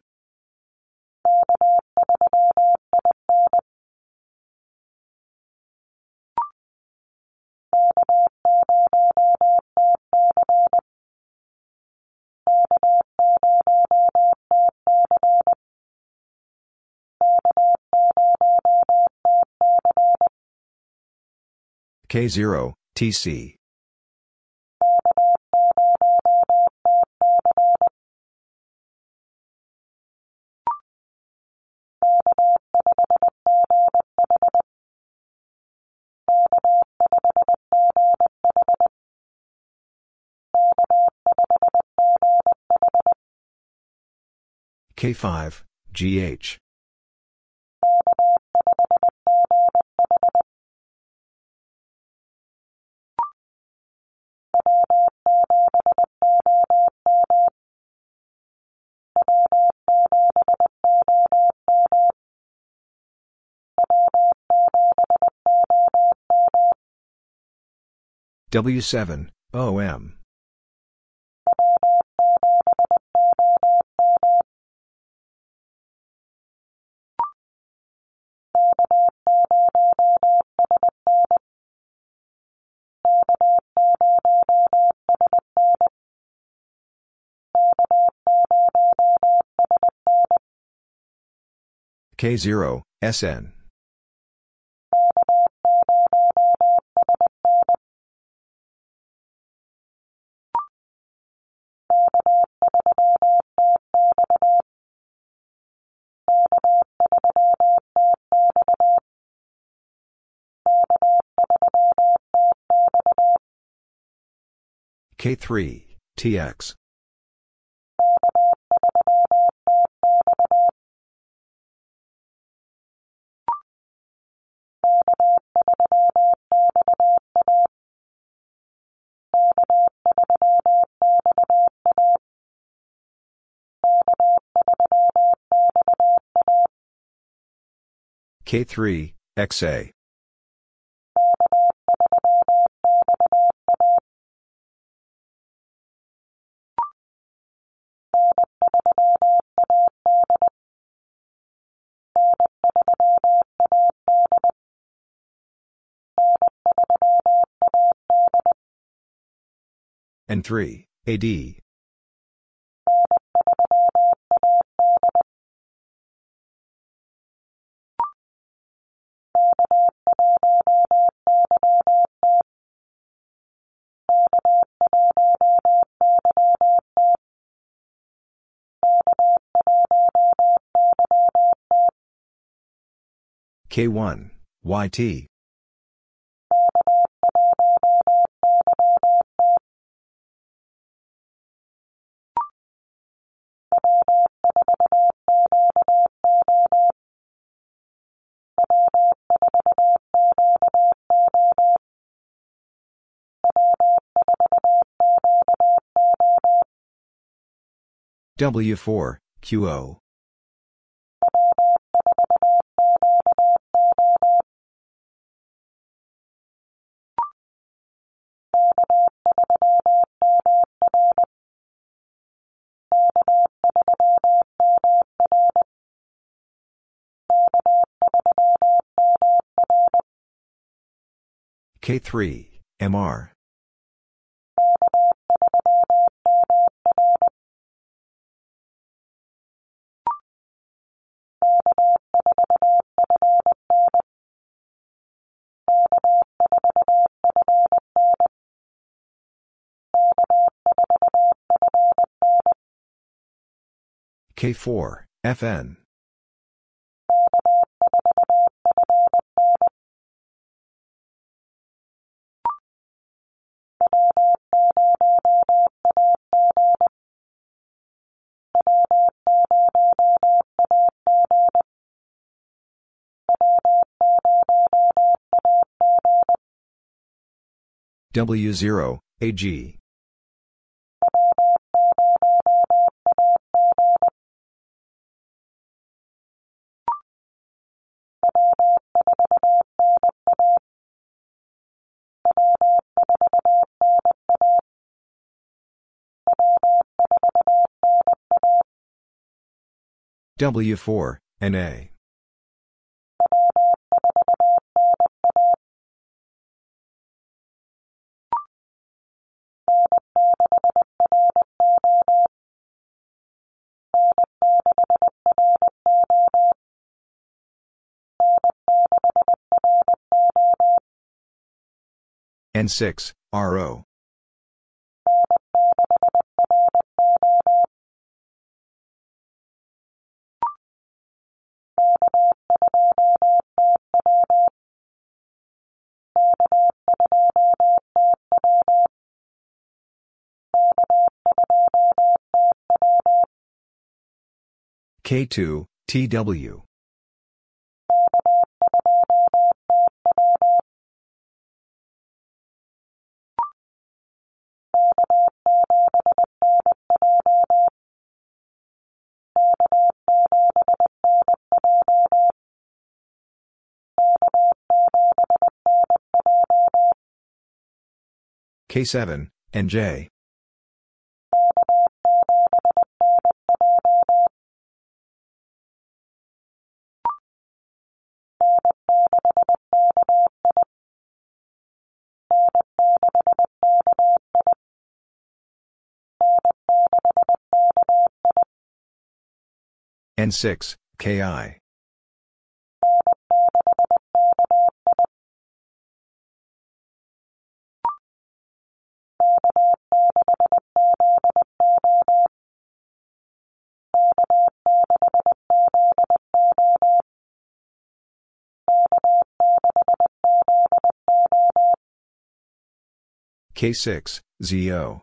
A: K0, TC. K5, GH. W7, OM. K0, SN. K3, TX. K3, XA. N3, AD. K1, YT. W4, QO. K3, MR. K4, FN. W0, AG. W4, NA. N6, RO. K2, TW. K7, NJ. N6, KI. K6, ZO.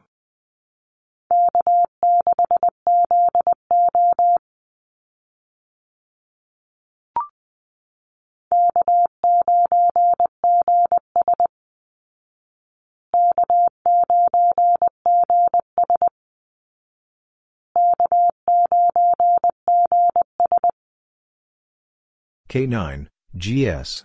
A: K9, GS.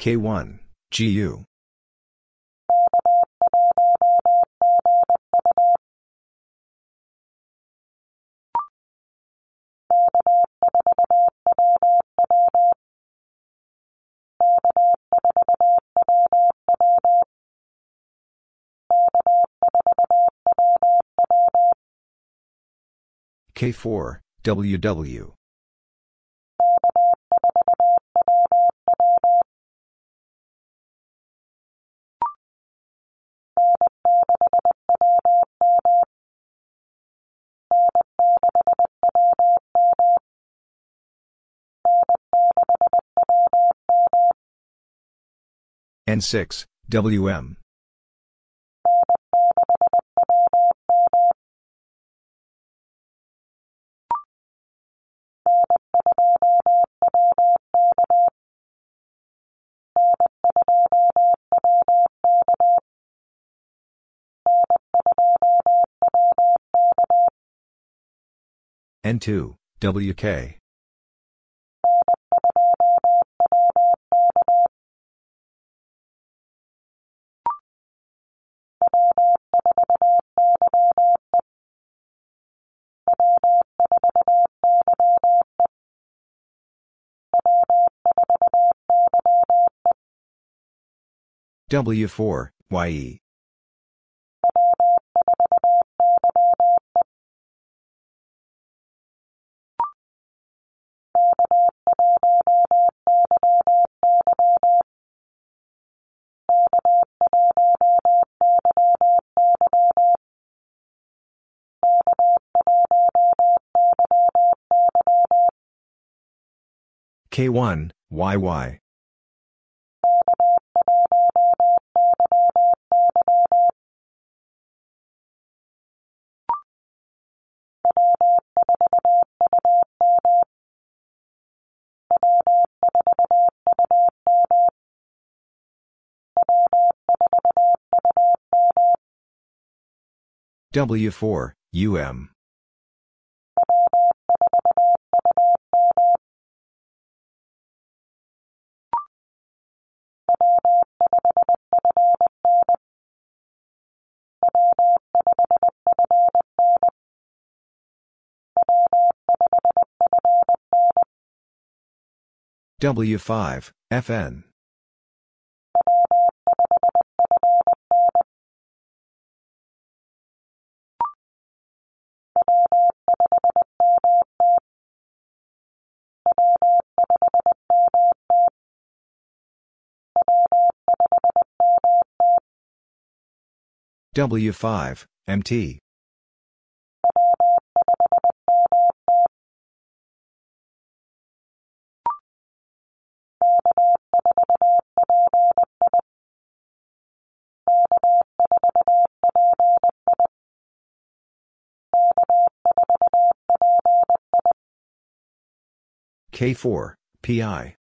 A: K1, GU. K4, WW. N6, WM. N2, WK. W4, YE. K1, YY. W4, UM. W5, FN. W5, MT. K4, PI.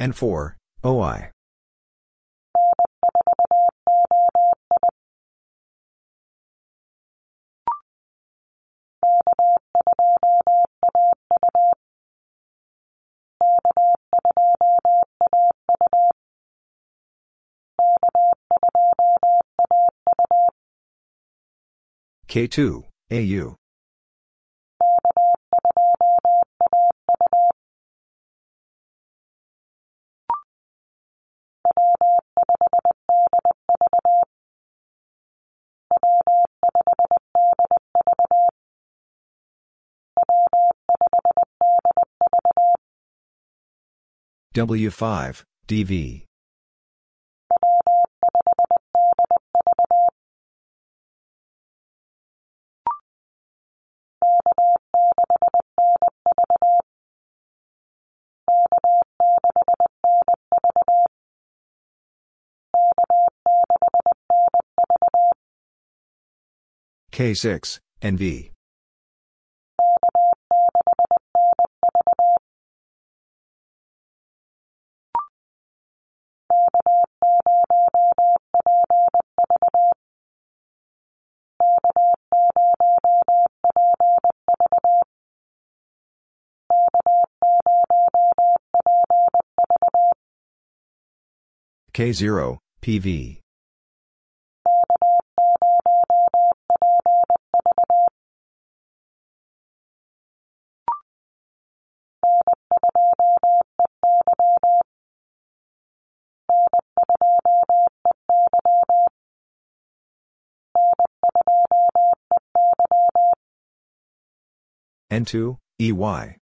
A: N4, OI. K2, AU. W5, DV. K6, NV. K0, PV. N2, EY.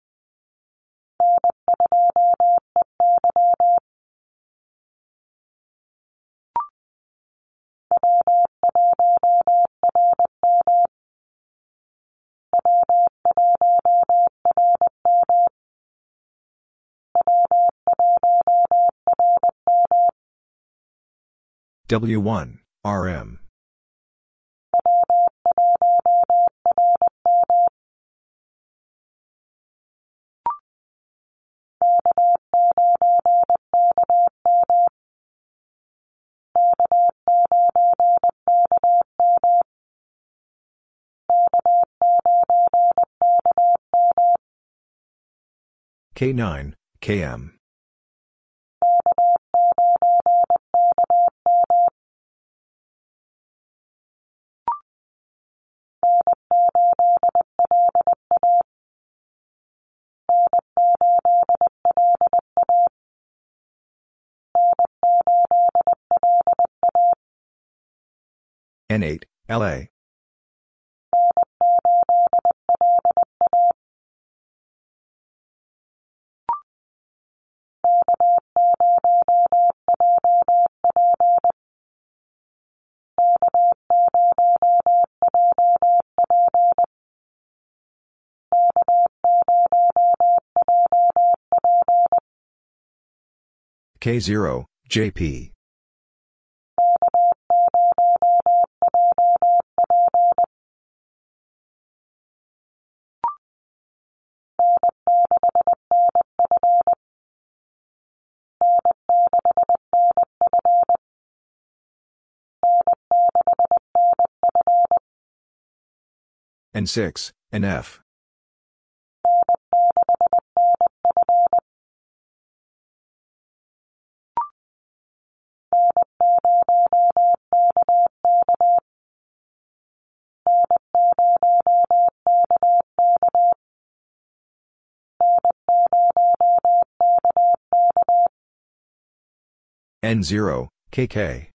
A: W1, RM. K9, KM. N8, LA. K0, JP. N6, NF. N0, KK.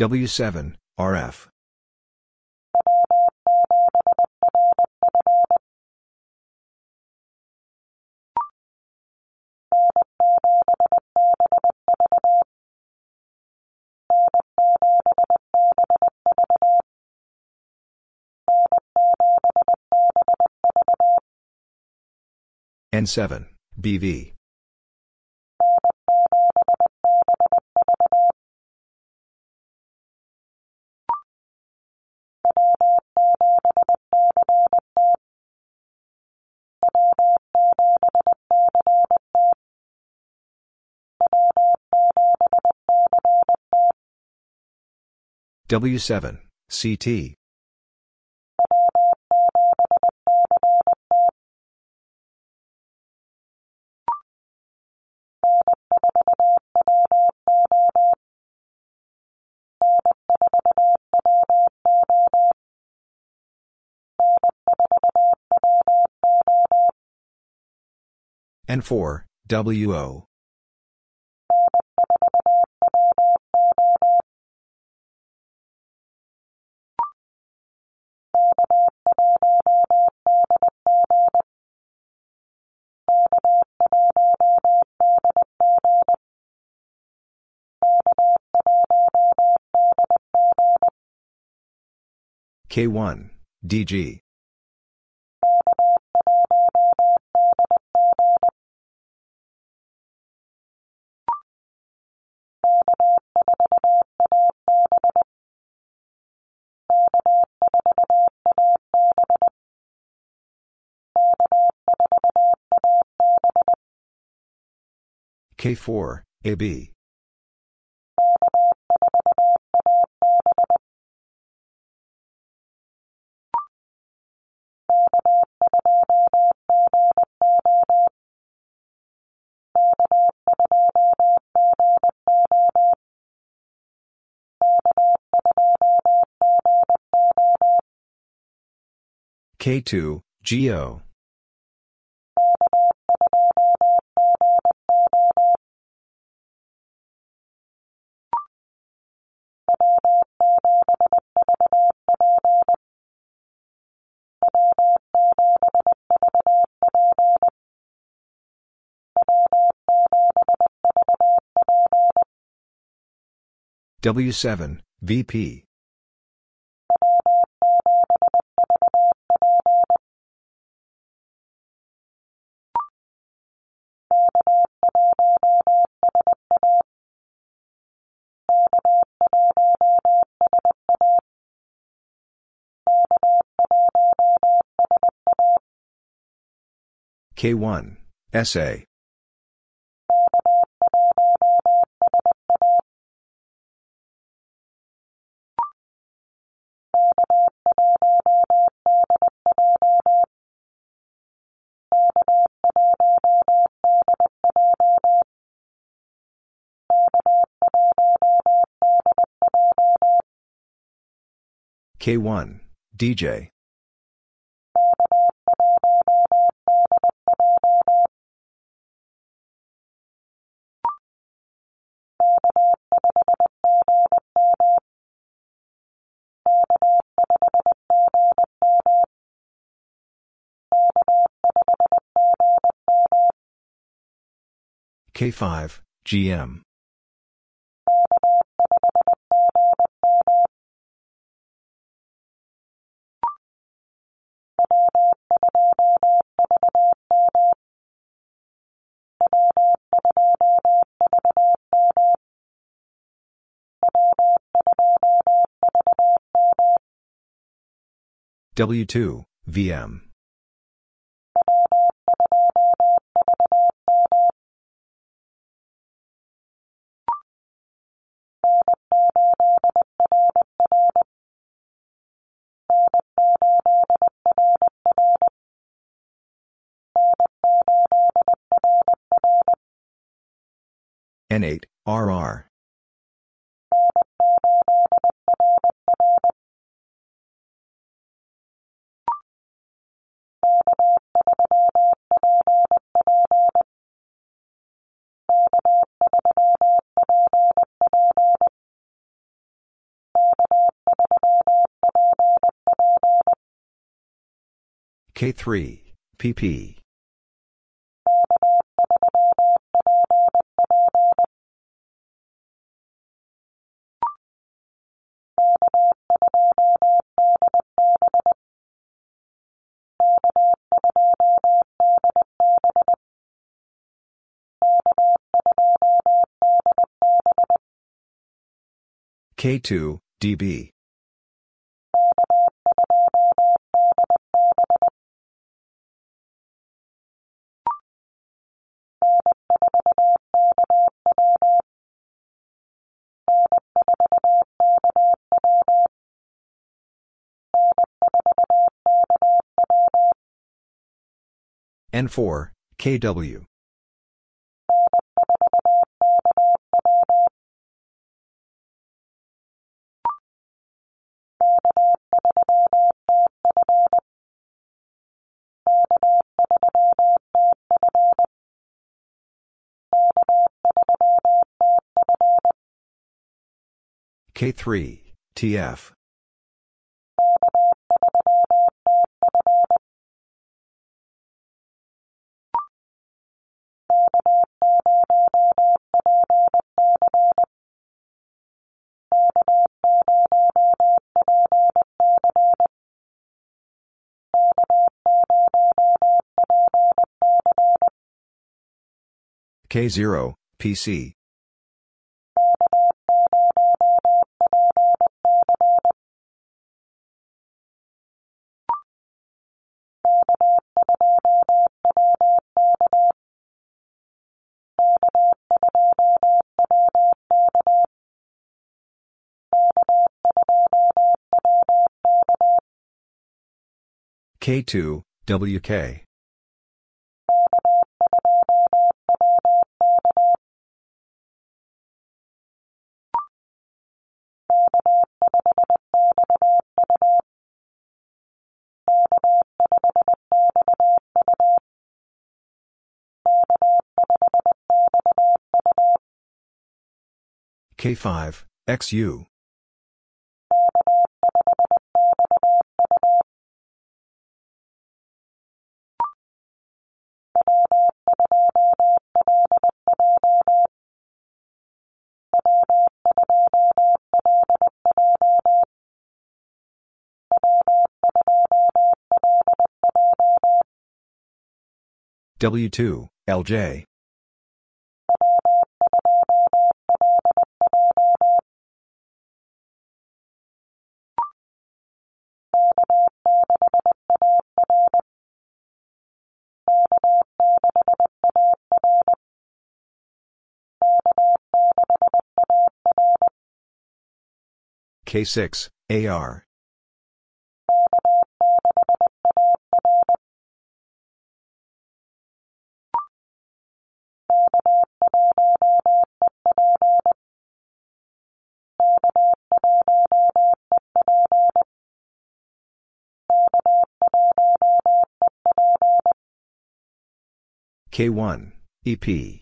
A: W7, RF. N7, BV. W7, CT. N4, WO. K1, DG. K4, AB. K2, GO. W7, VP. K1, SA. K1, DJ. K5, GM. W2, VM. N8, RR. K3, PP. K2, DB. N4, KW. K3, TF. K0, PC. K2, WK. K5, XU. W2, LJ. K6, AR. K1, EP.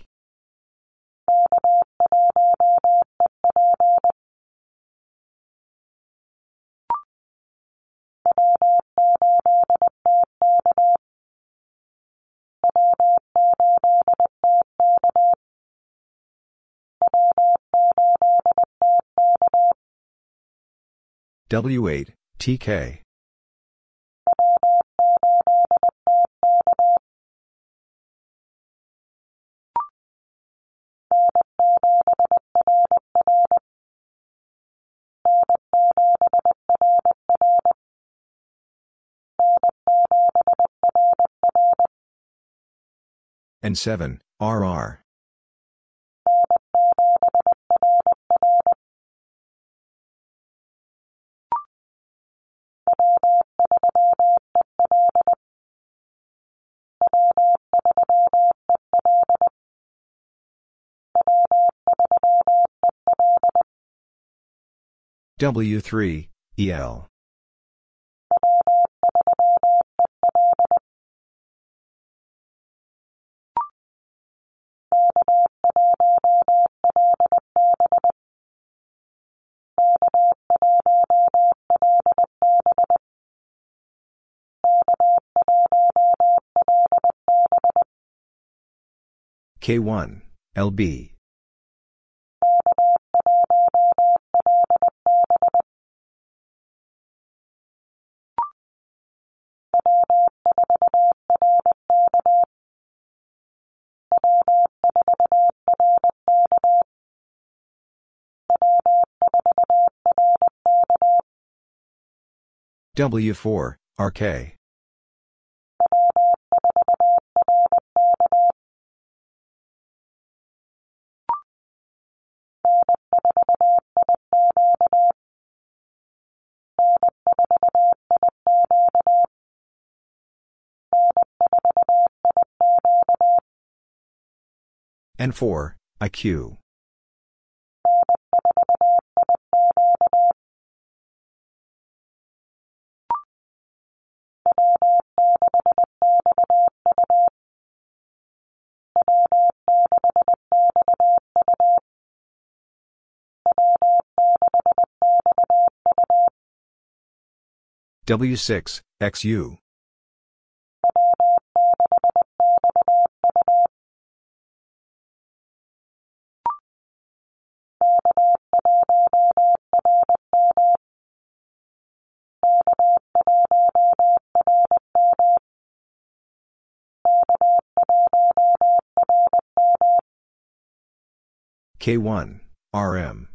A: W8, TK. And 7, RR. W3, EL. K1, LB. W4, RK. N4, IQ. W6, XU. K1, RM.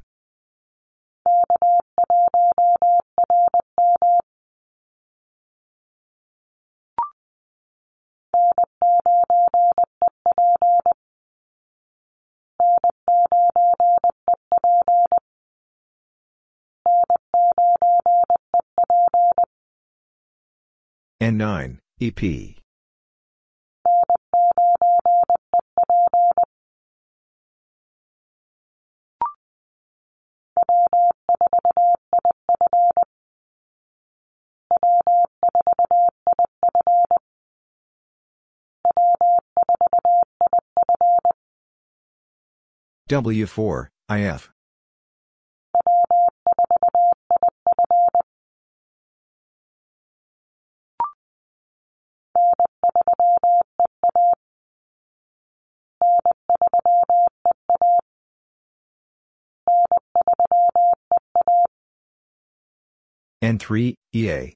A: N9, EP. W4, IF. N3, EA.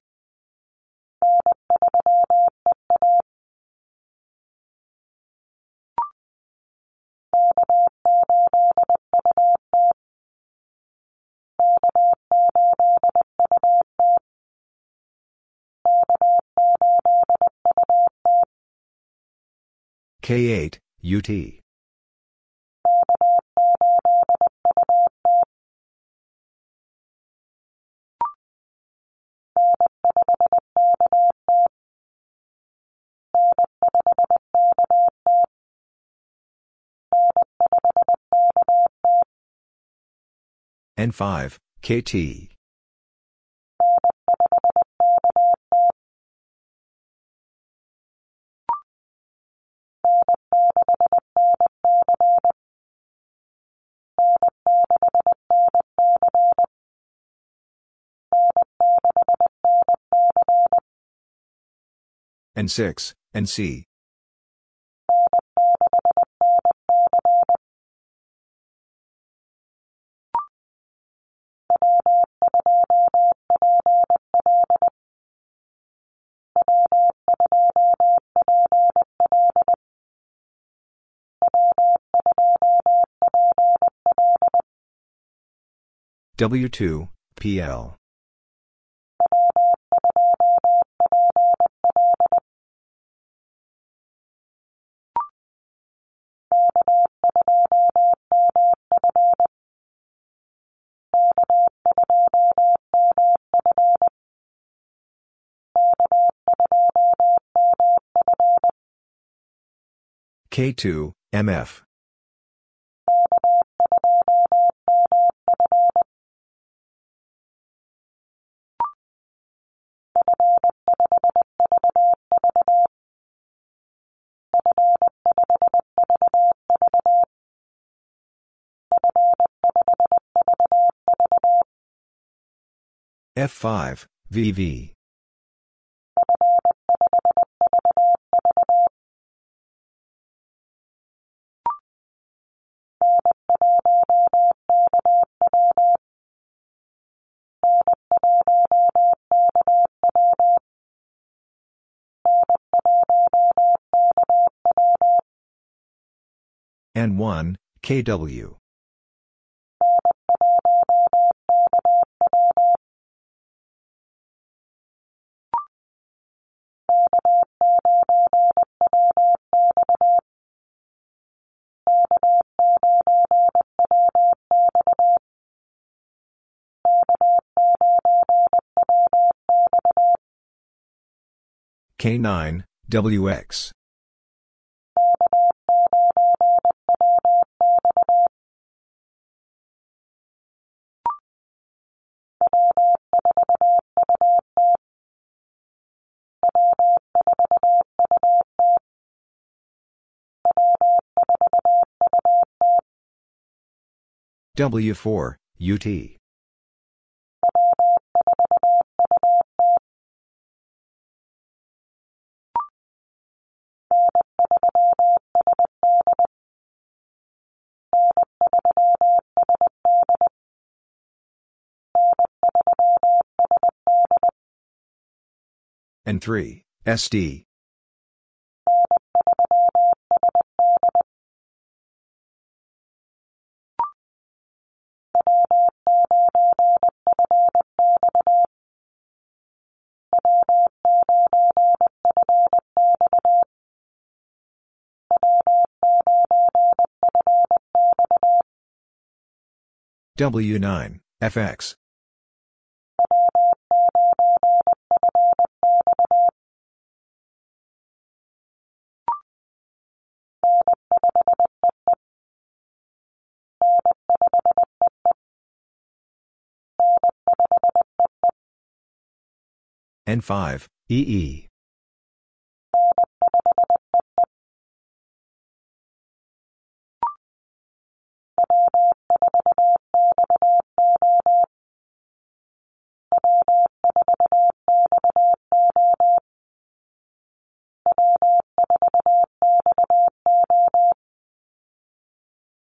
A: K8, UT. N5, KT. N6, NC. W2, PL. K2, MF. N5, VV. N1, KW. K9, WX. W4, UT. N3, SD. W9, FX. N5, EE.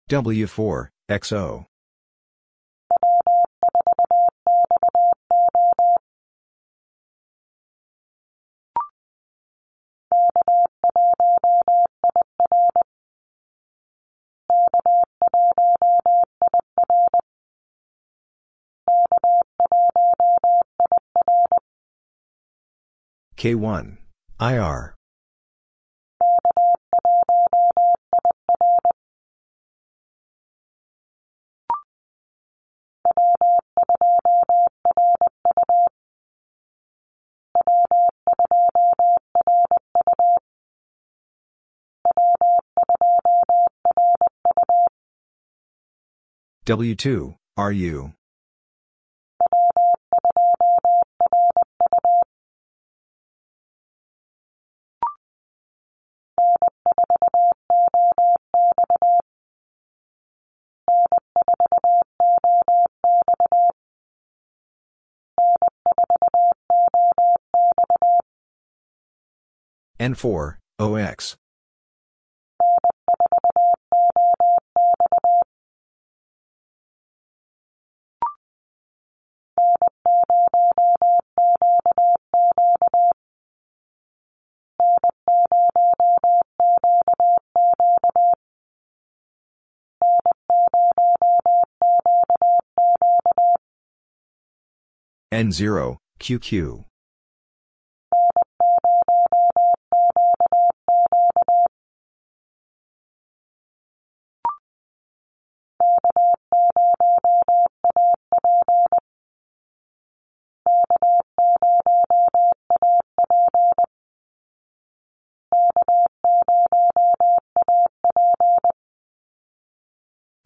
A: W4, XO. K1, IR. W2, RU. N4, OX. N0, QQ.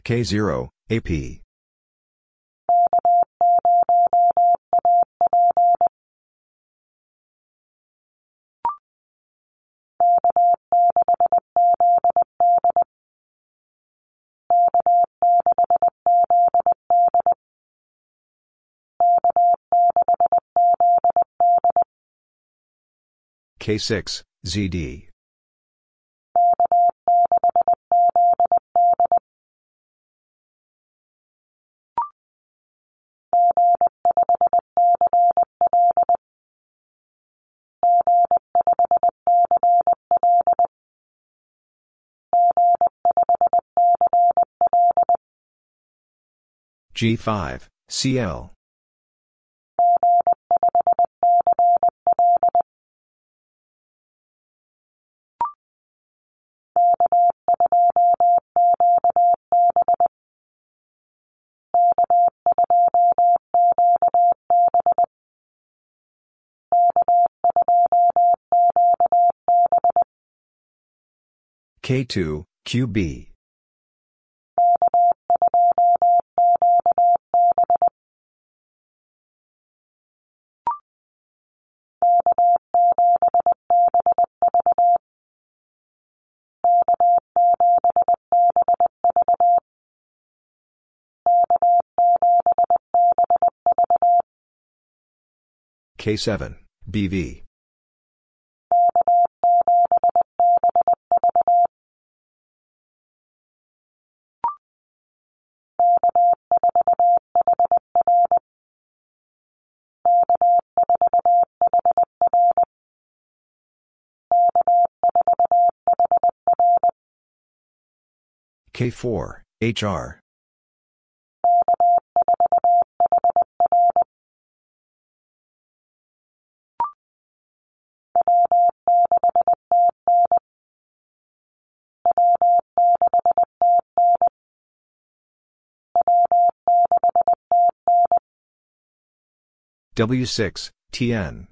A: K0, AP. K6, ZD. G5, CL. K2, QB. K7, BV. K4, HR. W6, TN.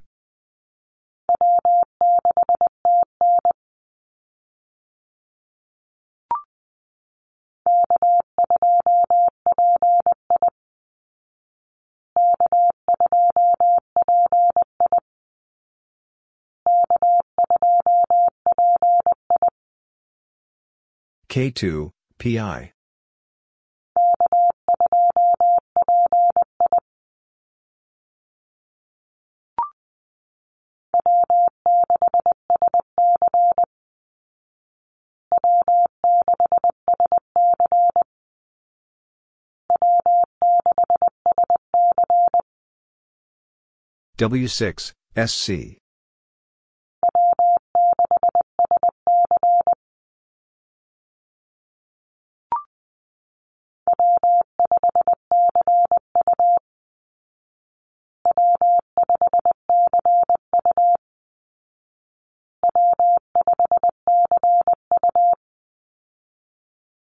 A: K2, PI. W6, SC.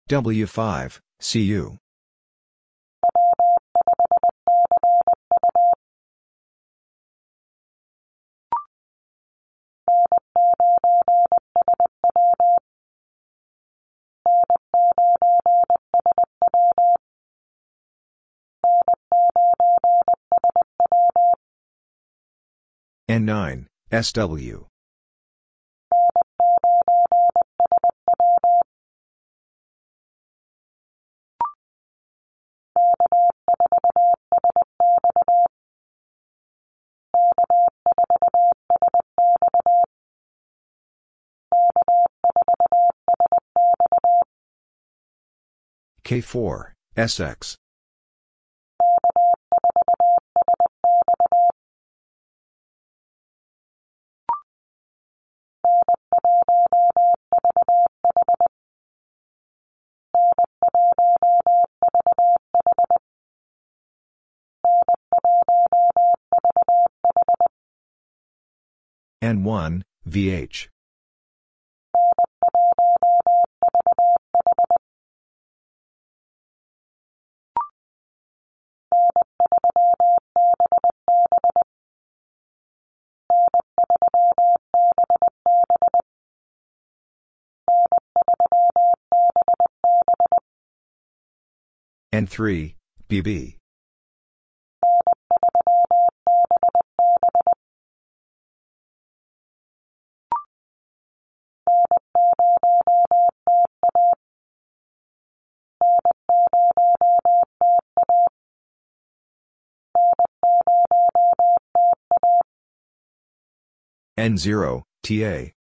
A: W5, CU. N9, SW. K4, SX. N1, VH. N3, BB. N0, TA.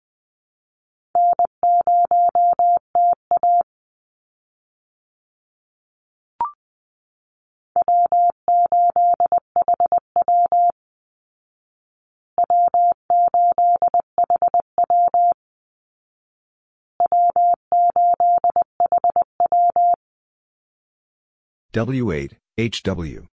A: W8, HW.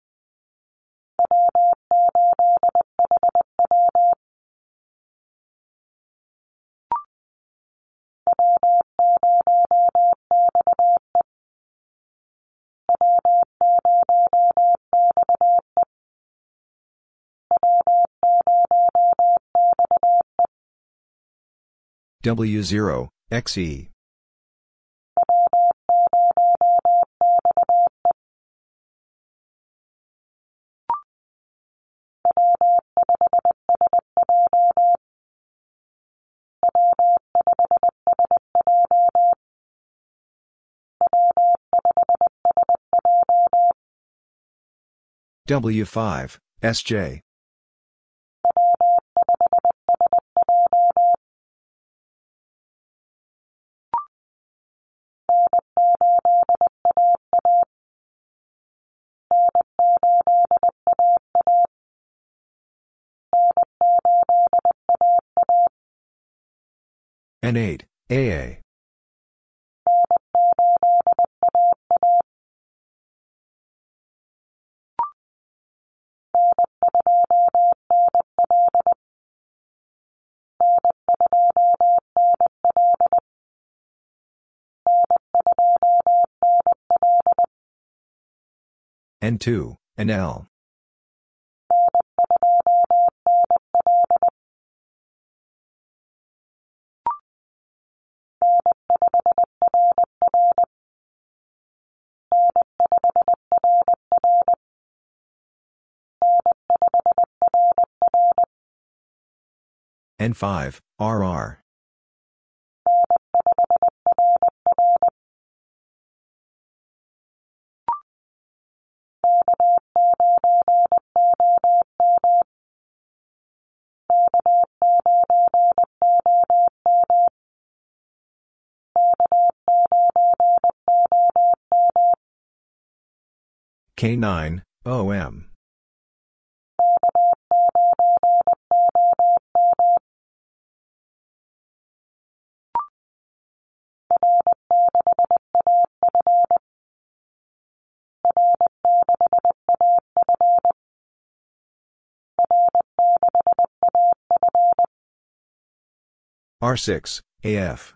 A: W0, XE. W5, SJ. N8, AA. N2, and N five, RR. K9, OM. R6, AF.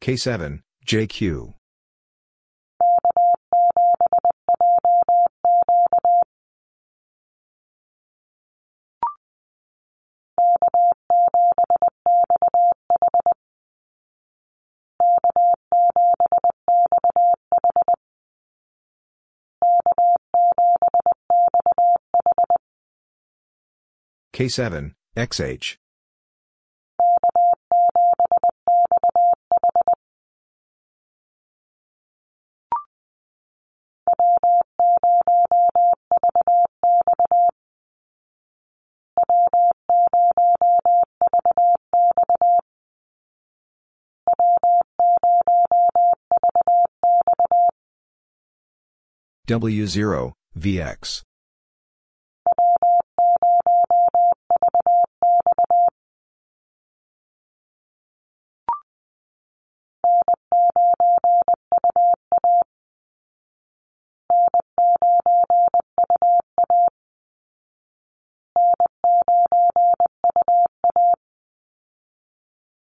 A: K7, JQ. K7, XH. W0, VX.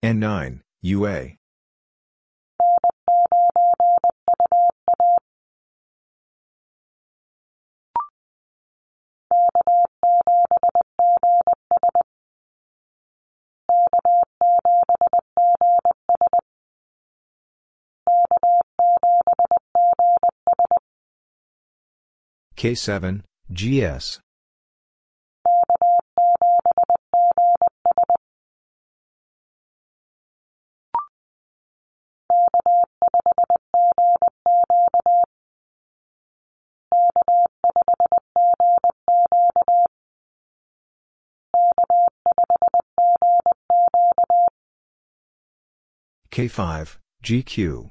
A: N9, UA. K7, GS. K5, GQ.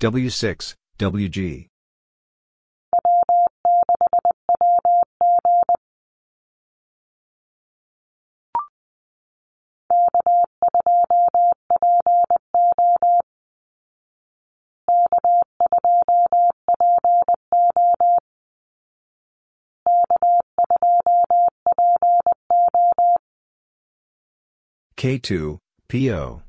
A: W6, WG. K2, PO.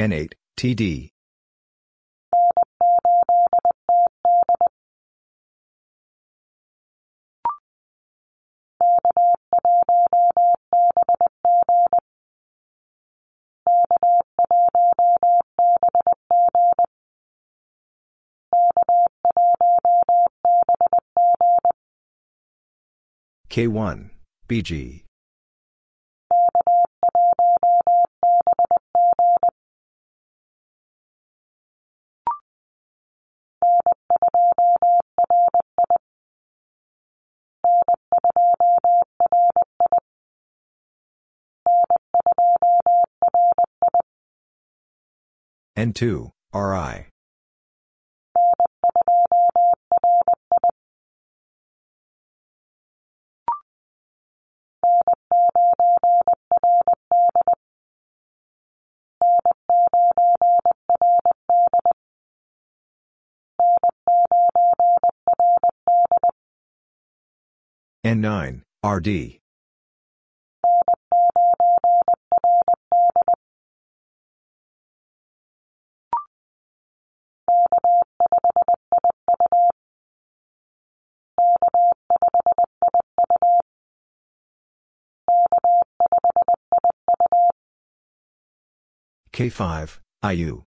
A: N8, TD. K1, BG. N2, RI. N9, RD. K5, IU.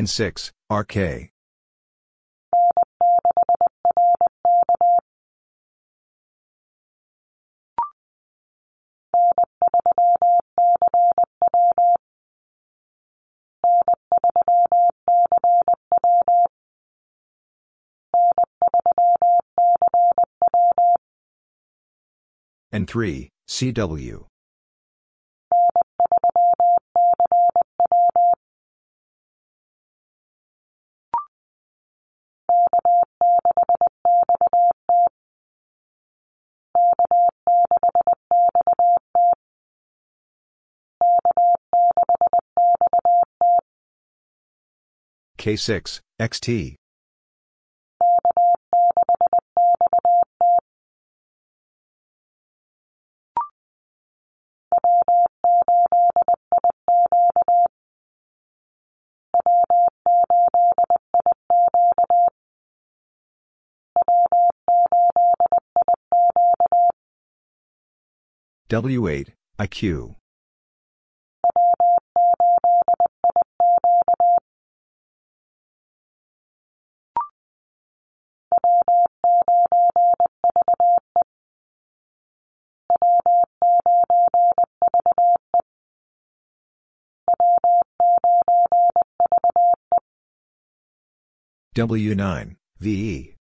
A: N6, RK. N3, CW. K6, XT. W8, IQ. W9, VE.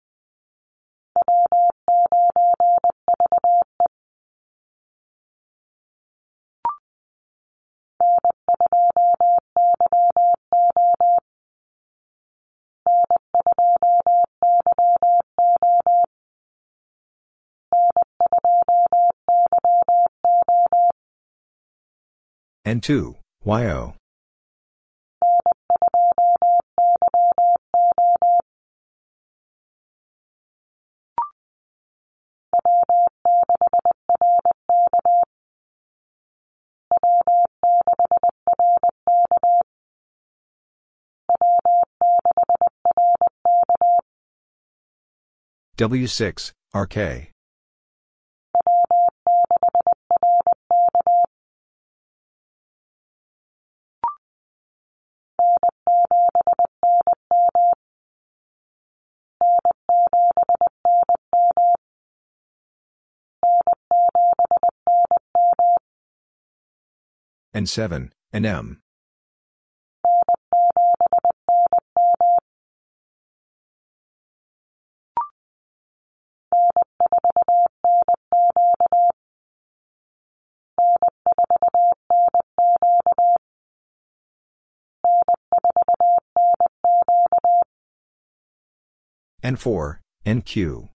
A: N2, YO. W6, RK. N7, NM. N4, NQ.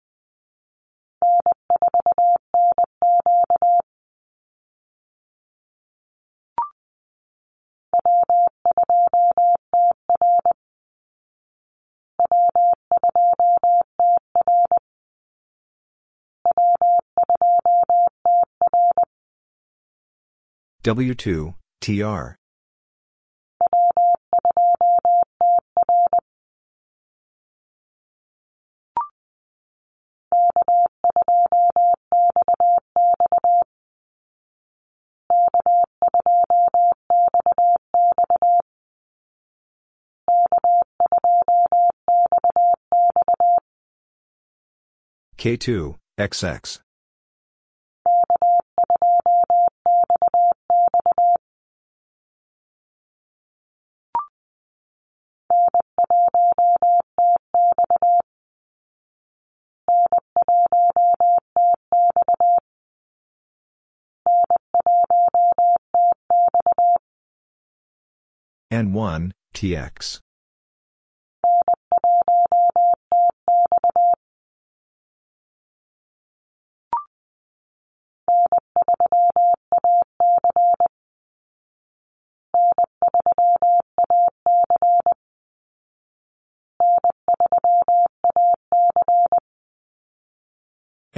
A: W2, TR. K2, XX. N1, TX.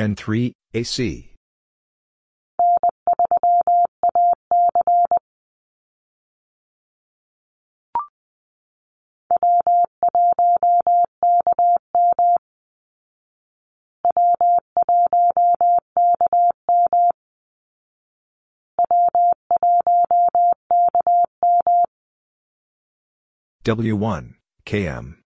A: N3, AC. W1, KM.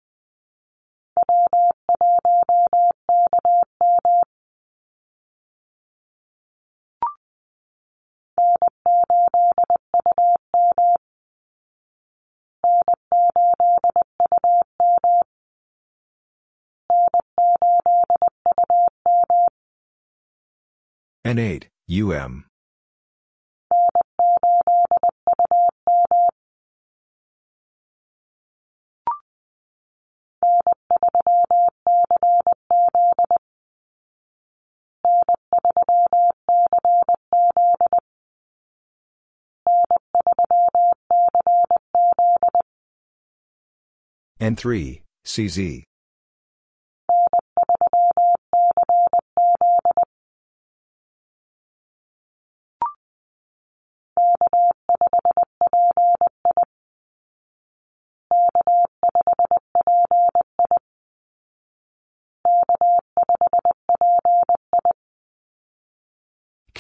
A: N8, UM. N3, CZ.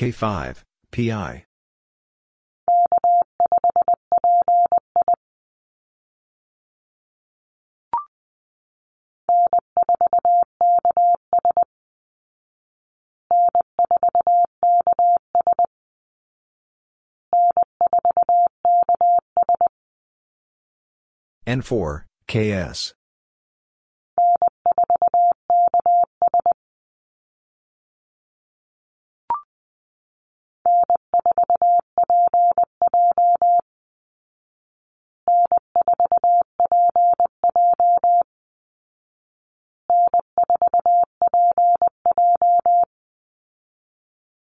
A: K5, PI. N4, KS.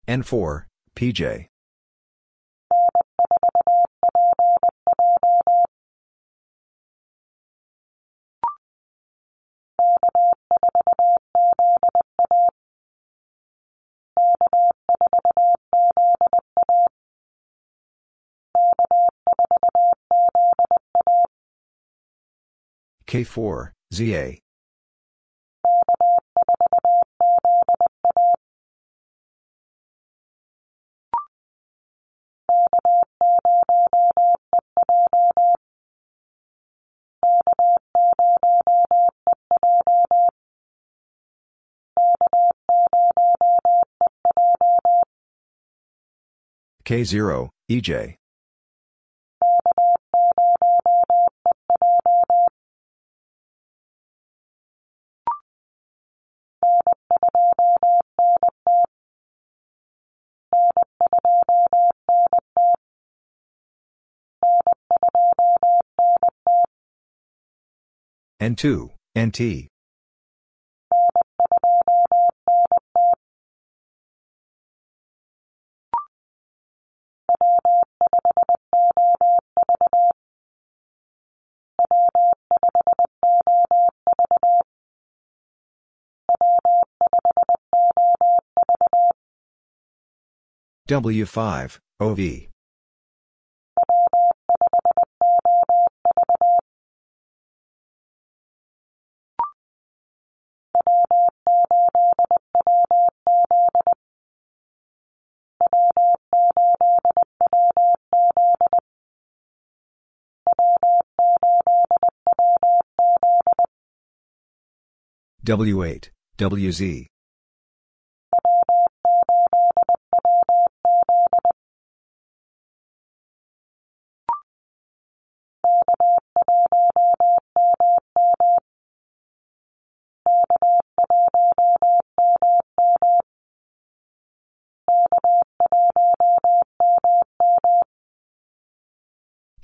A: N4, PJ. K4, ZA. K0, EJ. N2, NT. W5, OV. W8, WZ.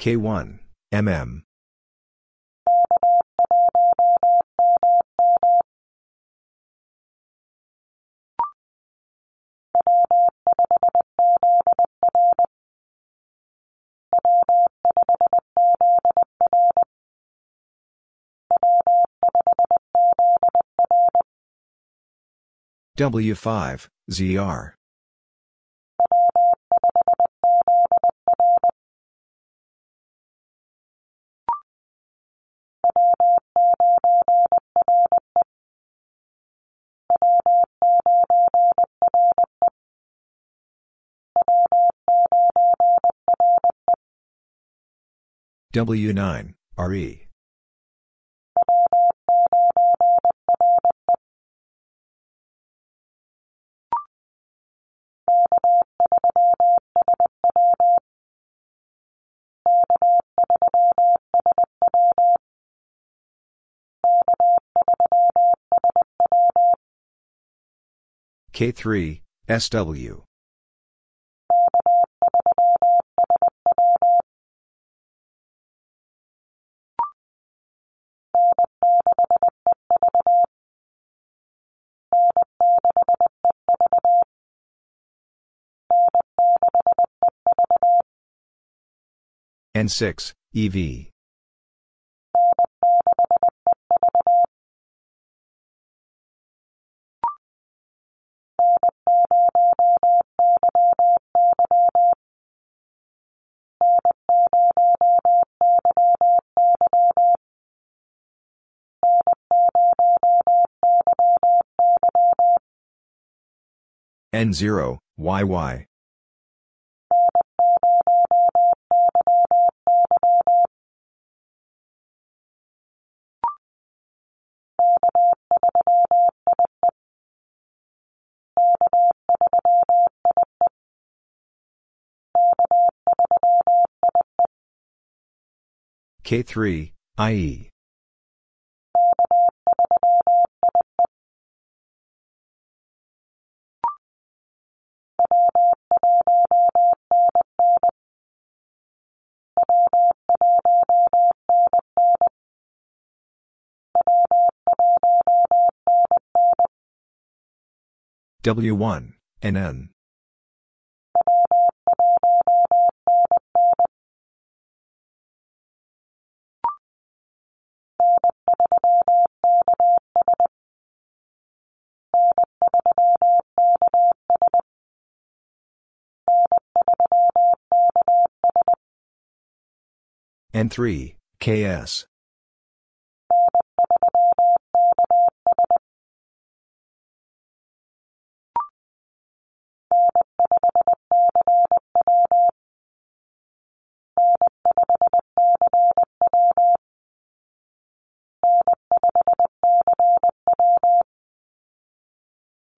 A: K1, MM. W5, ZR. W9, RE. K3, SW. N6, EV. N0, YY. K3, IE. W1, NN. N3, KS.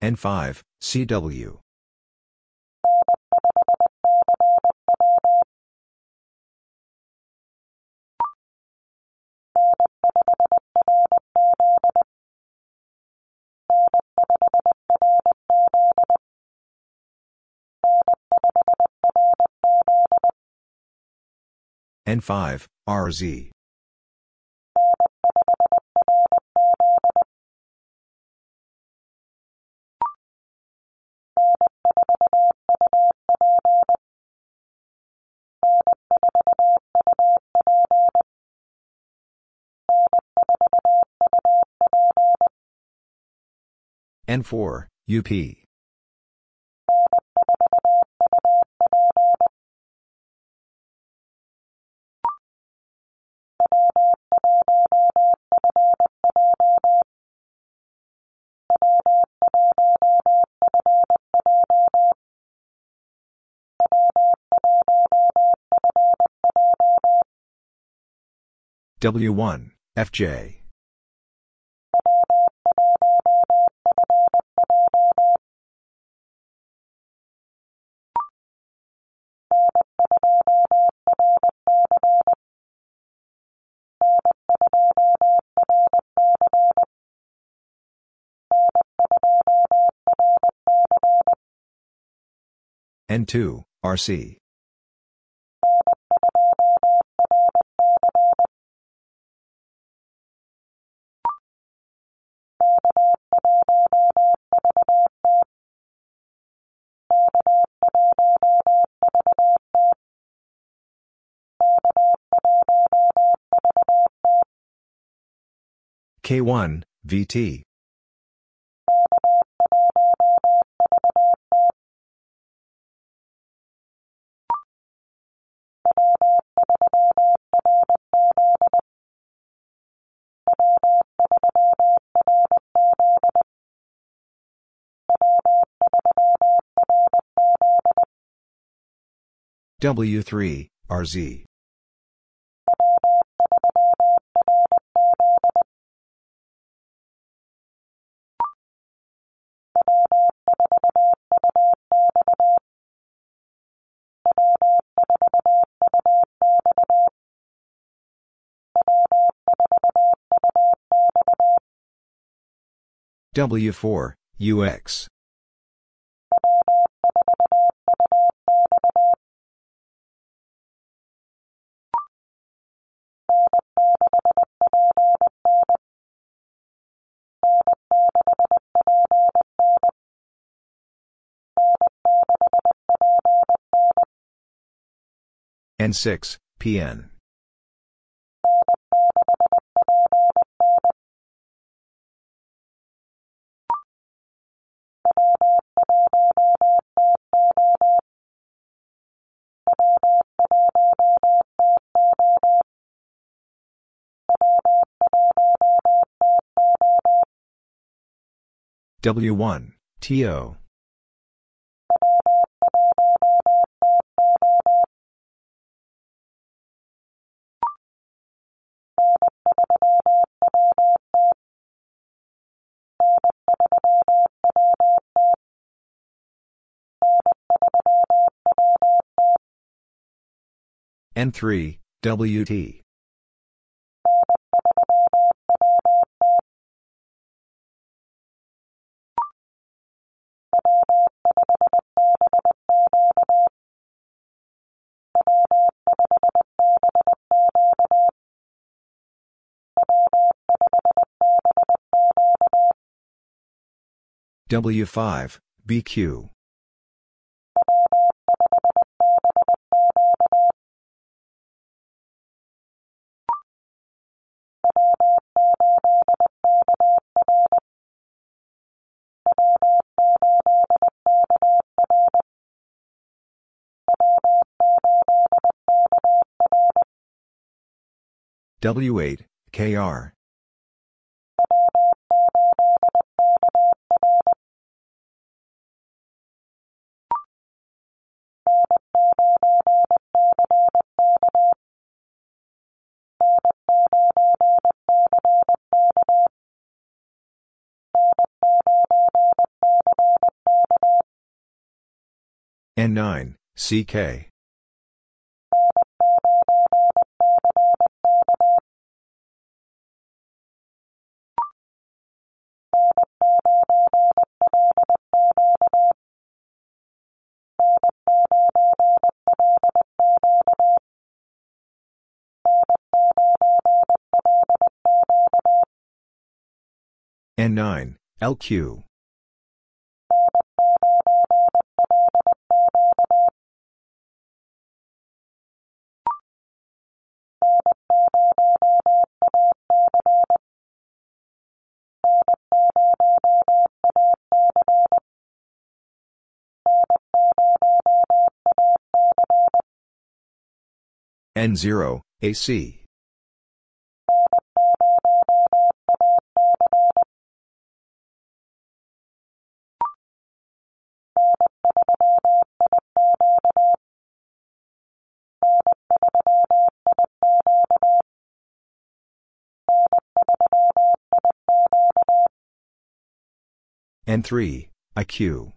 A: N5, CW. N5, RZ. N4, UP. W1, FJ. N2, RC. K1, VT. W3, RZ. W4, UX. N6, PN. W1, TO. N3, WT. W5, BQ. W8, KR. N9, CK. N9, LQ. N0, AC. N3, IQ.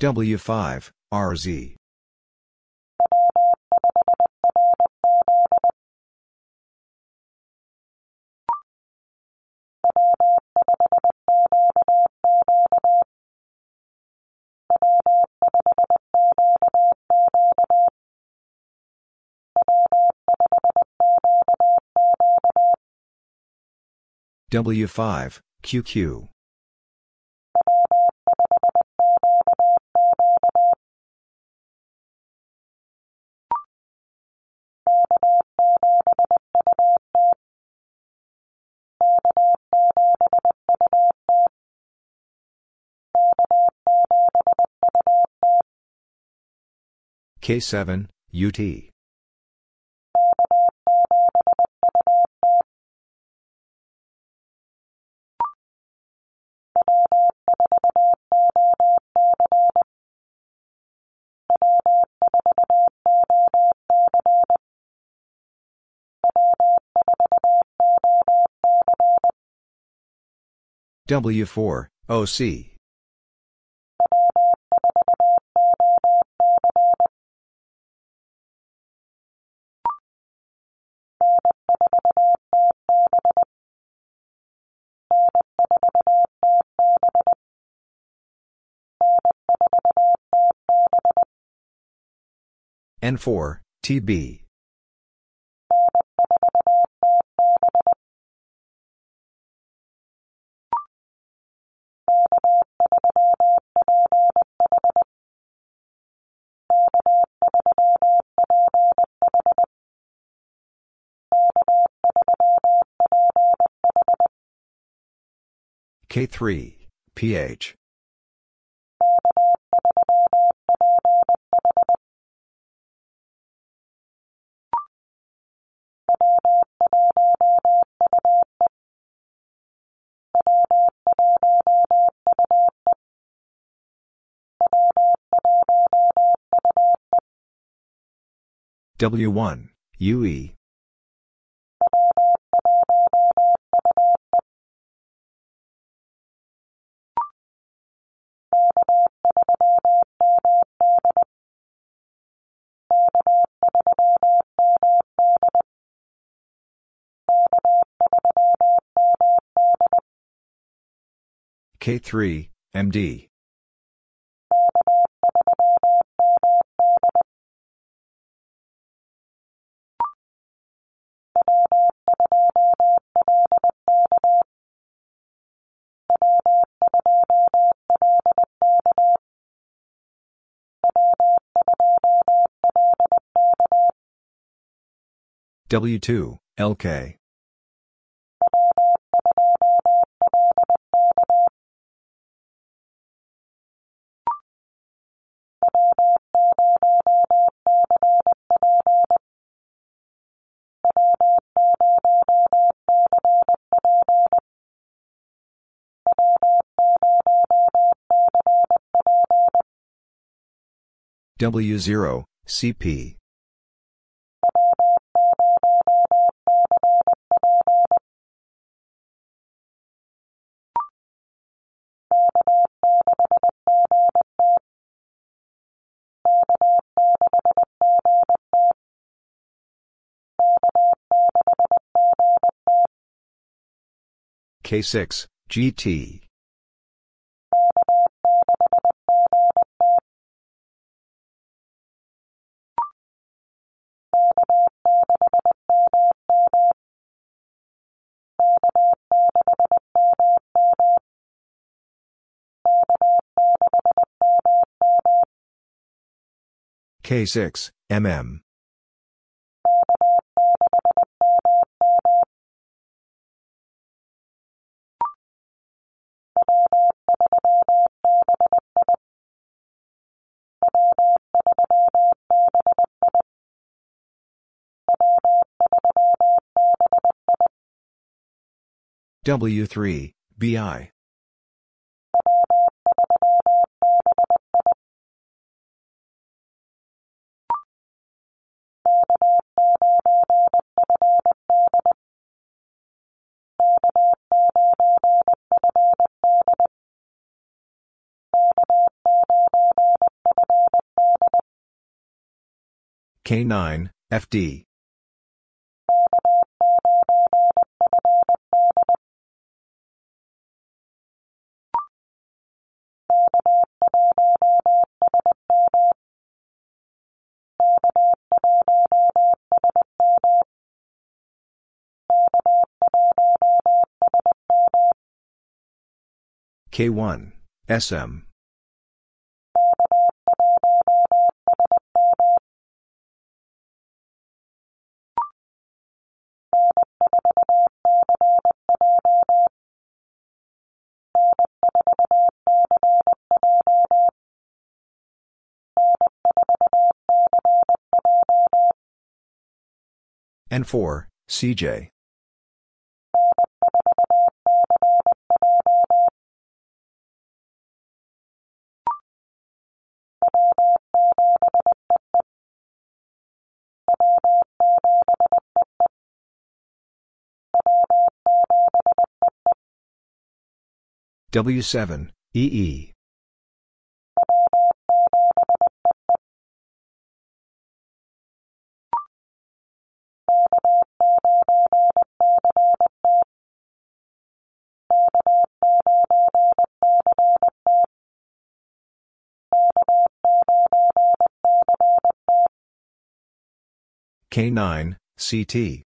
A: W5, RZ. W5, QQ. K7, UT. W4, OC. N4, TB. K3, PH. W1, UE. K3, MD. W2, LK. W0, CP. K6, GT. K6, MM. W3, BI. K9, FD. K1, SM. N4, CJ. W7, EE. K9, CT.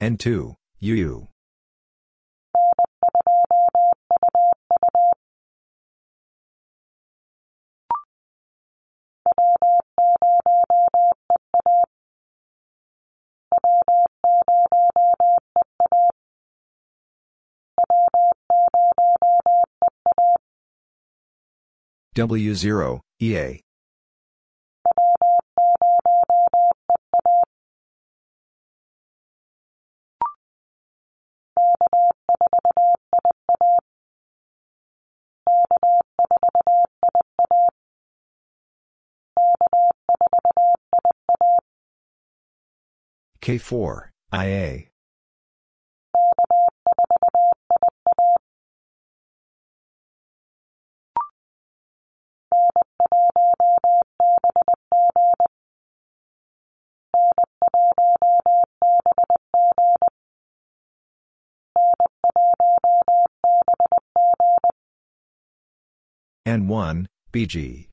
A: N2, UU. W0, EA. K4, IA. N1, BG.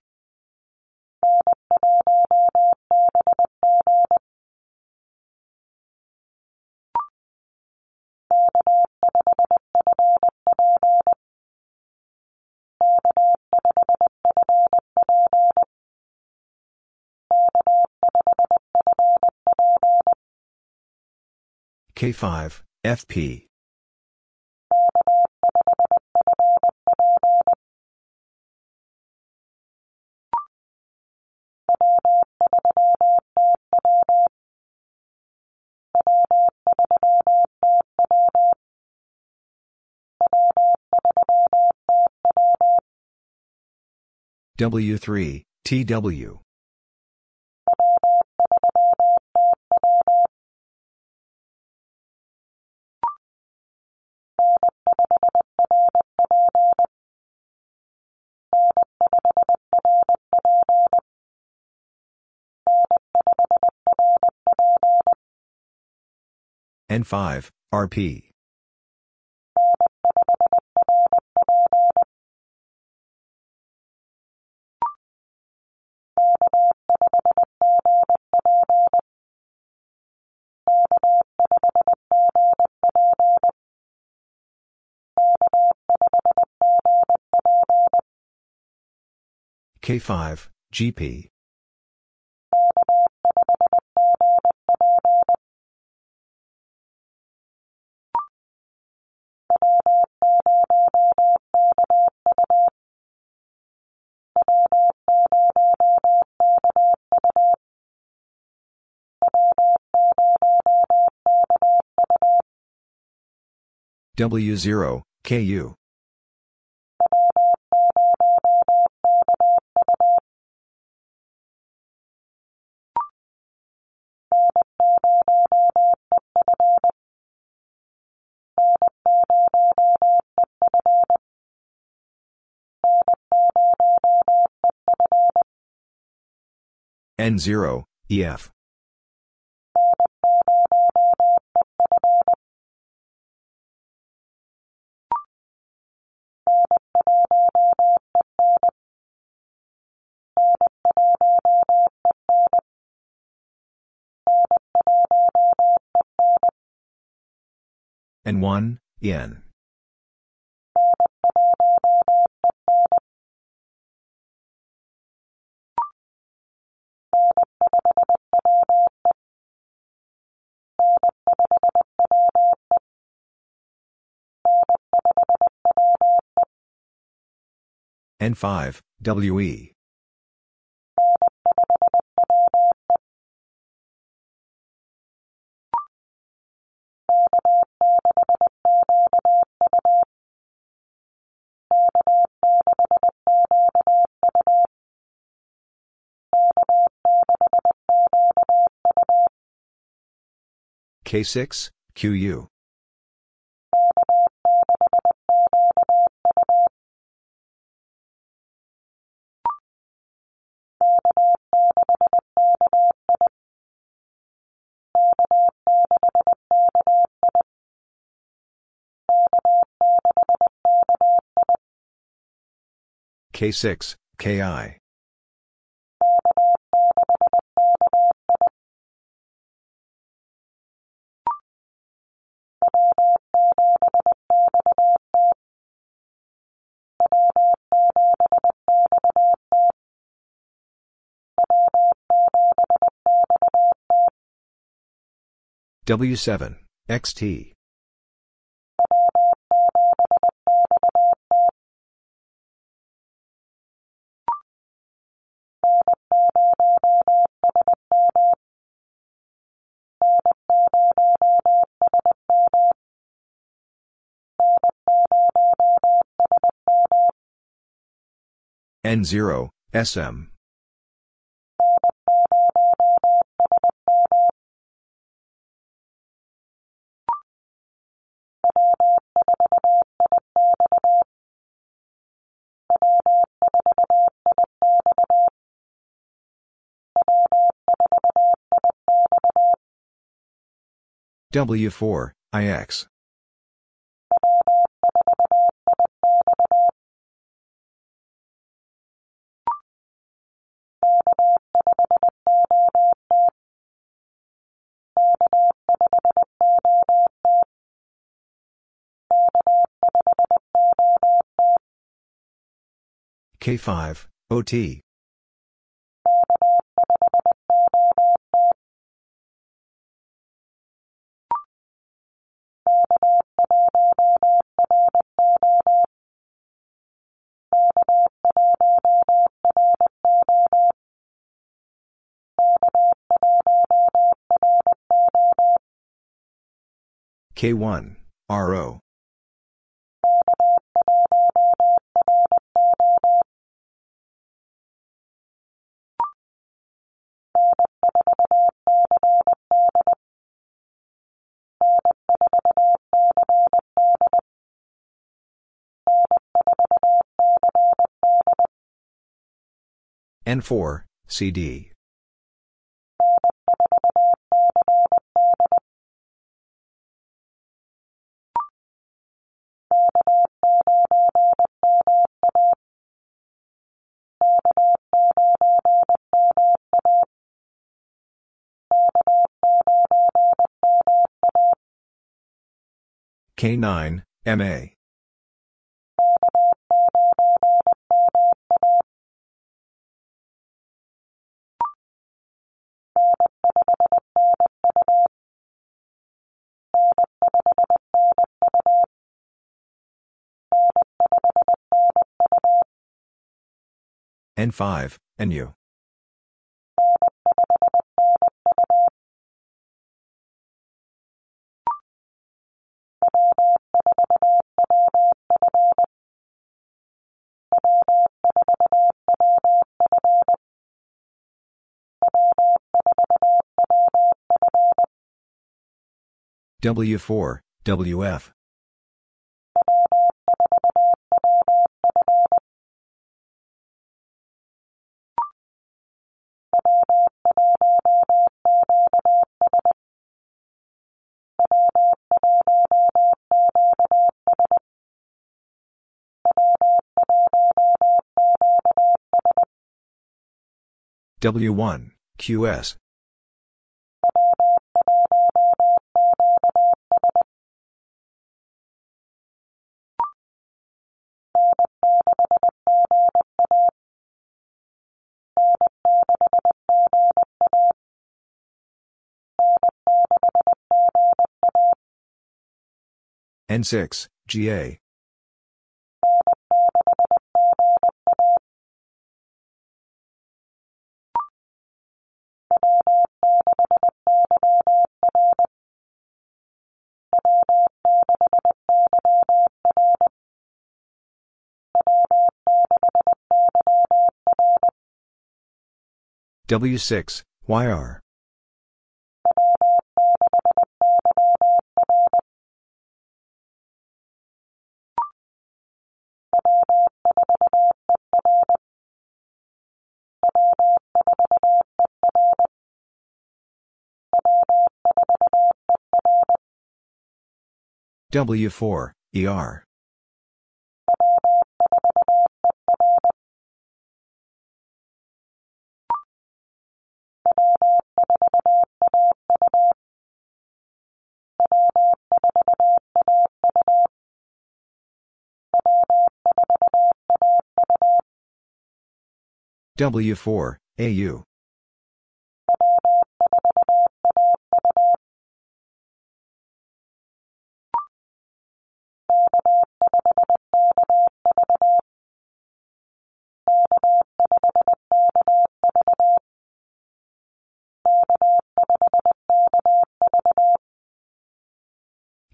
A: K5, FP. W3, TW. N5, RP. K5, GP. W0, KU. N0, EF. And 1, N. N5, WE. K6, QU. K6, KI. W7, XT. N0, SM. W4, IX. K5, OT. K1, RO. N4, CD. K9, MA. N5, NU. W4, WF. W1, QS. N6, GA. W6, YR. W4, ER. W4, AU.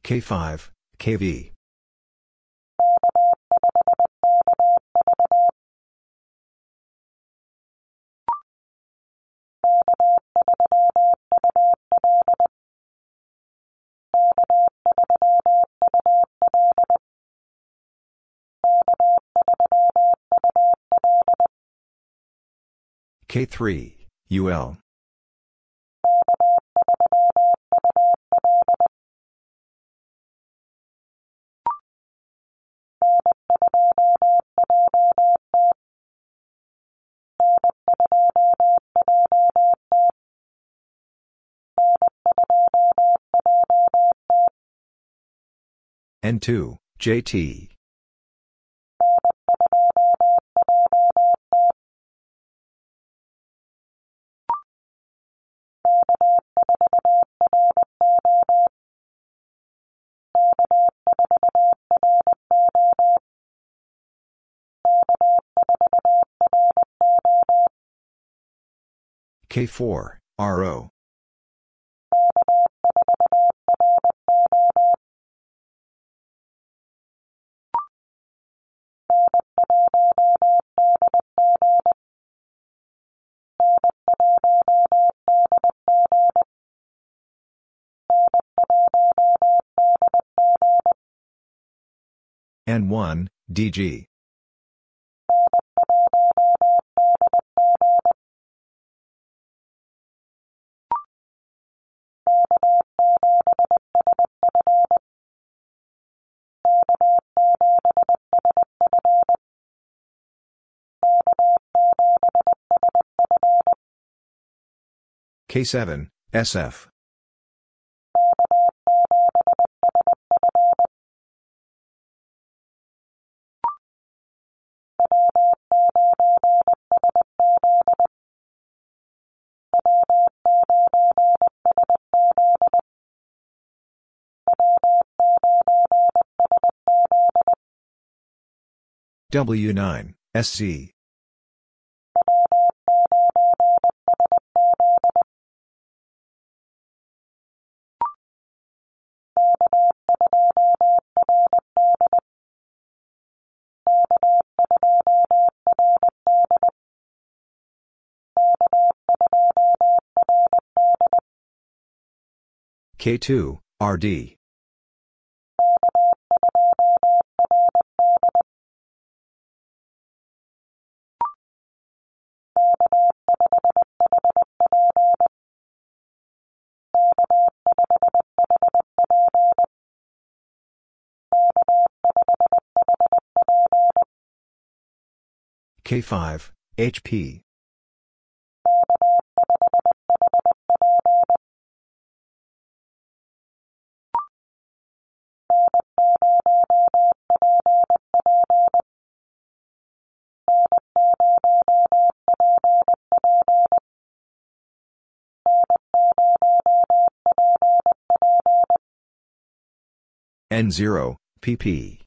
A: K5, KV. K3, UL. N2, JT. K4, RO. N1, DG. K7, SF. W9, SC. K2, RD. K5, HP. N0, PP.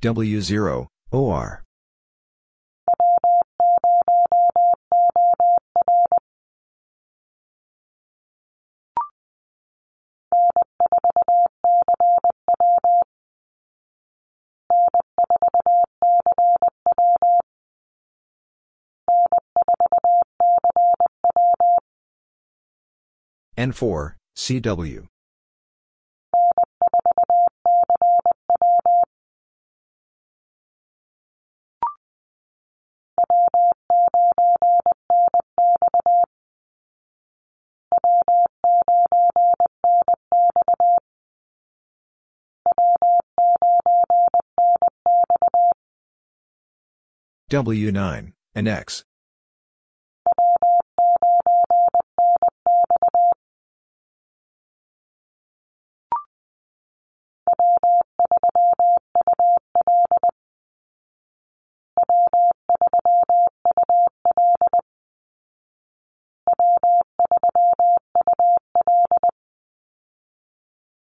A: W0, OR. N4, CW. W9, NX.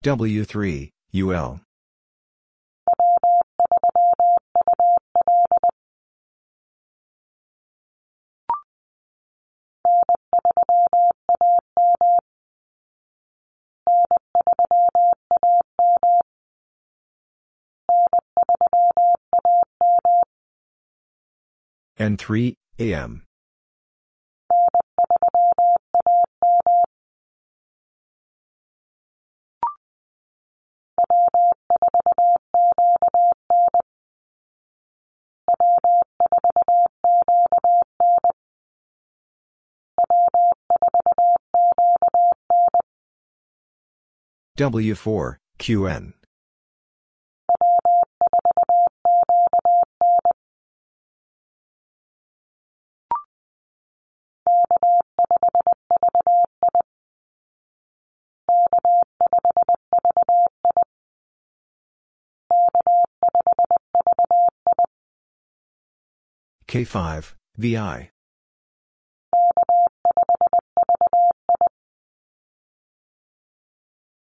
A: W3, UL. N3, AM. W4, QN. K5, VI.